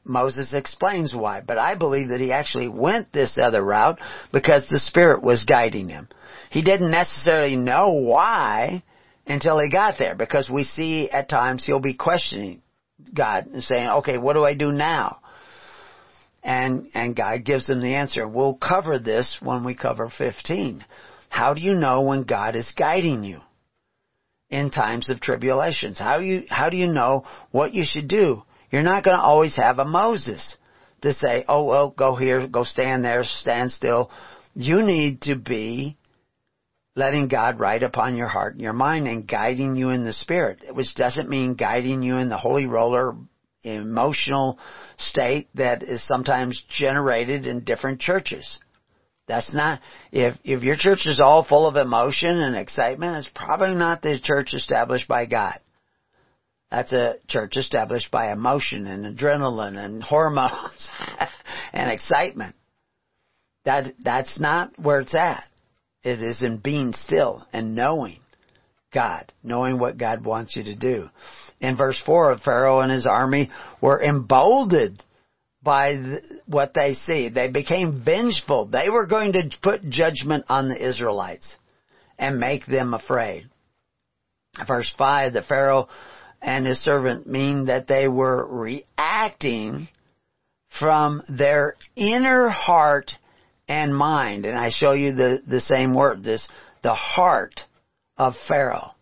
Moses explains why, but I believe that he actually went this other route because the Spirit was guiding him. He didn't necessarily know why until he got there because we see at times he'll be questioning God and saying, okay, what do I do now? And, and God gives them the answer. We'll cover this when we cover 15. How do you know when God is guiding you? in times of tribulations? How you how do you know what you should do? You're not going to always have a Moses to say, "Oh well, go here, go stand there, stand still." You need to be letting God write upon your heart and your mind and guiding you in the spirit, which doesn't mean guiding you in the holy roller emotional state that is sometimes generated in different churches. That's not, if, if your church is all full of emotion and excitement, it's probably not the church established by God. That's a church established by emotion and adrenaline and hormones [laughs] and excitement. That, that's not where it's at. It is in being still and knowing God, knowing what God wants you to do. In verse 4, Pharaoh and his army were emboldened by what they see. They became vengeful. They were going to put judgment on the Israelites and make them afraid. Verse 5, the Pharaoh and his servant mean that they were reacting from their inner heart and mind. And I show you the, the same word, this, the heart of Pharaoh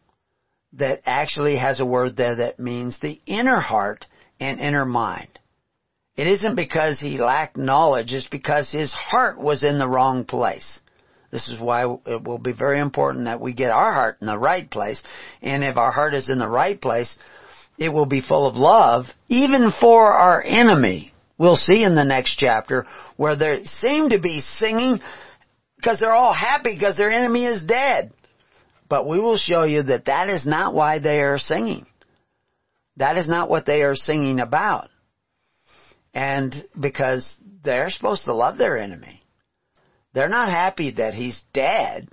that actually has a word there that means the inner heart and inner mind. It isn't because he lacked knowledge, it's because his heart was in the wrong place. This is why it will be very important that we get our heart in the right place. And if our heart is in the right place, it will be full of love, even for our enemy. We'll see in the next chapter where they seem to be singing because they're all happy because their enemy is dead. But we will show you that that is not why they are singing. That is not what they are singing about. And because they're supposed to love their enemy. They're not happy that he's dead.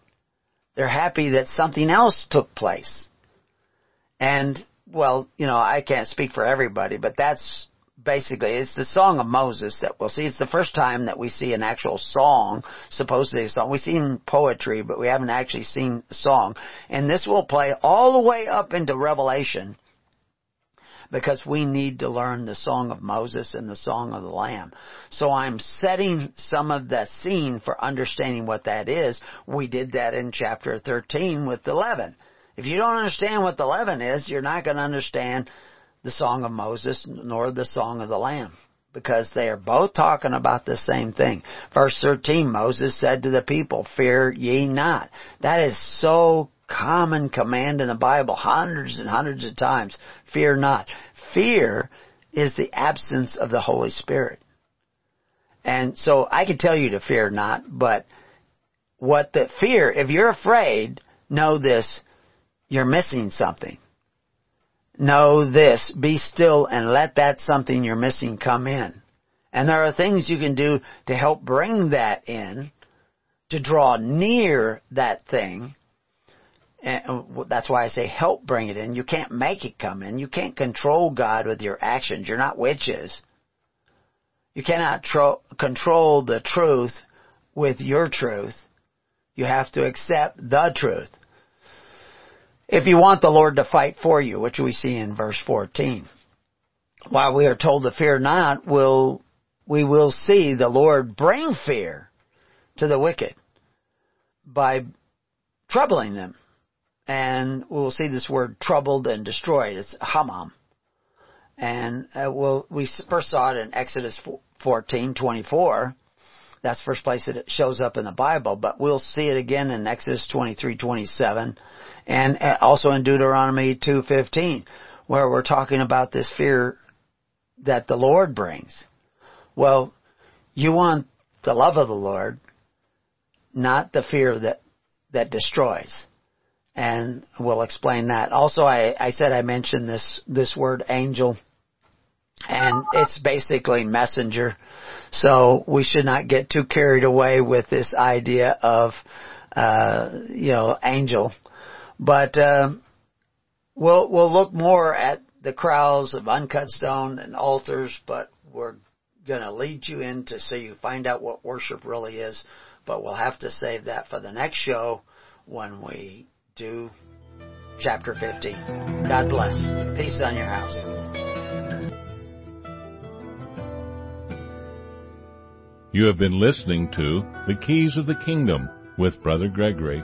They're happy that something else took place. And, well, you know, I can't speak for everybody, but that's basically, it's the Song of Moses that we'll see. It's the first time that we see an actual song, supposedly a song. We've seen poetry, but we haven't actually seen a song. And this will play all the way up into Revelation because we need to learn the Song of Moses and the Song of the Lamb. So I'm setting some of the scene for understanding what that is. We did that in chapter 13 with the leaven. If you don't understand what the leaven is, you're not going to understand the Song of Moses nor the Song of the Lamb because they are both talking about the same thing. Verse 13, Moses said to the people, fear ye not. That is so common command in the Bible hundreds and hundreds of times. Fear not. Fear is the absence of the Holy Spirit. And so I can tell you to fear not, but what the fear, if you're afraid, know this, you're missing something. Know this, be still and let that something you're missing come in. And there are things you can do to help bring that in to draw near that thing. And uh, that's why I say help bring it in. You can't make it come in. You can't control God with your actions. You're not witches. You cannot tro- control the truth with your truth. You have to accept the truth. If you want the Lord to fight for you, which we see in verse 14. While we are told to fear not, will we will see the Lord bring fear to the wicked by troubling them. And we'll see this word troubled and destroyed. It's hamam. And uh, we'll, we first saw it in Exodus 14, 24. That's the first place that it shows up in the Bible, but we'll see it again in Exodus 23, 27, and uh, also in Deuteronomy 2.15, where we're talking about this fear that the Lord brings. Well, you want the love of the Lord, not the fear that, that destroys. And we'll explain that. Also, I, I said I mentioned this, this word angel, and it's basically messenger. So we should not get too carried away with this idea of, uh, you know, angel. But, uh, we'll, we'll look more at the crowds of uncut stone and altars, but we're going to lead you into so you find out what worship really is. But we'll have to save that for the next show when we do chapter 50. God bless. Peace on your house. You have been listening to The Keys of the Kingdom with Brother Gregory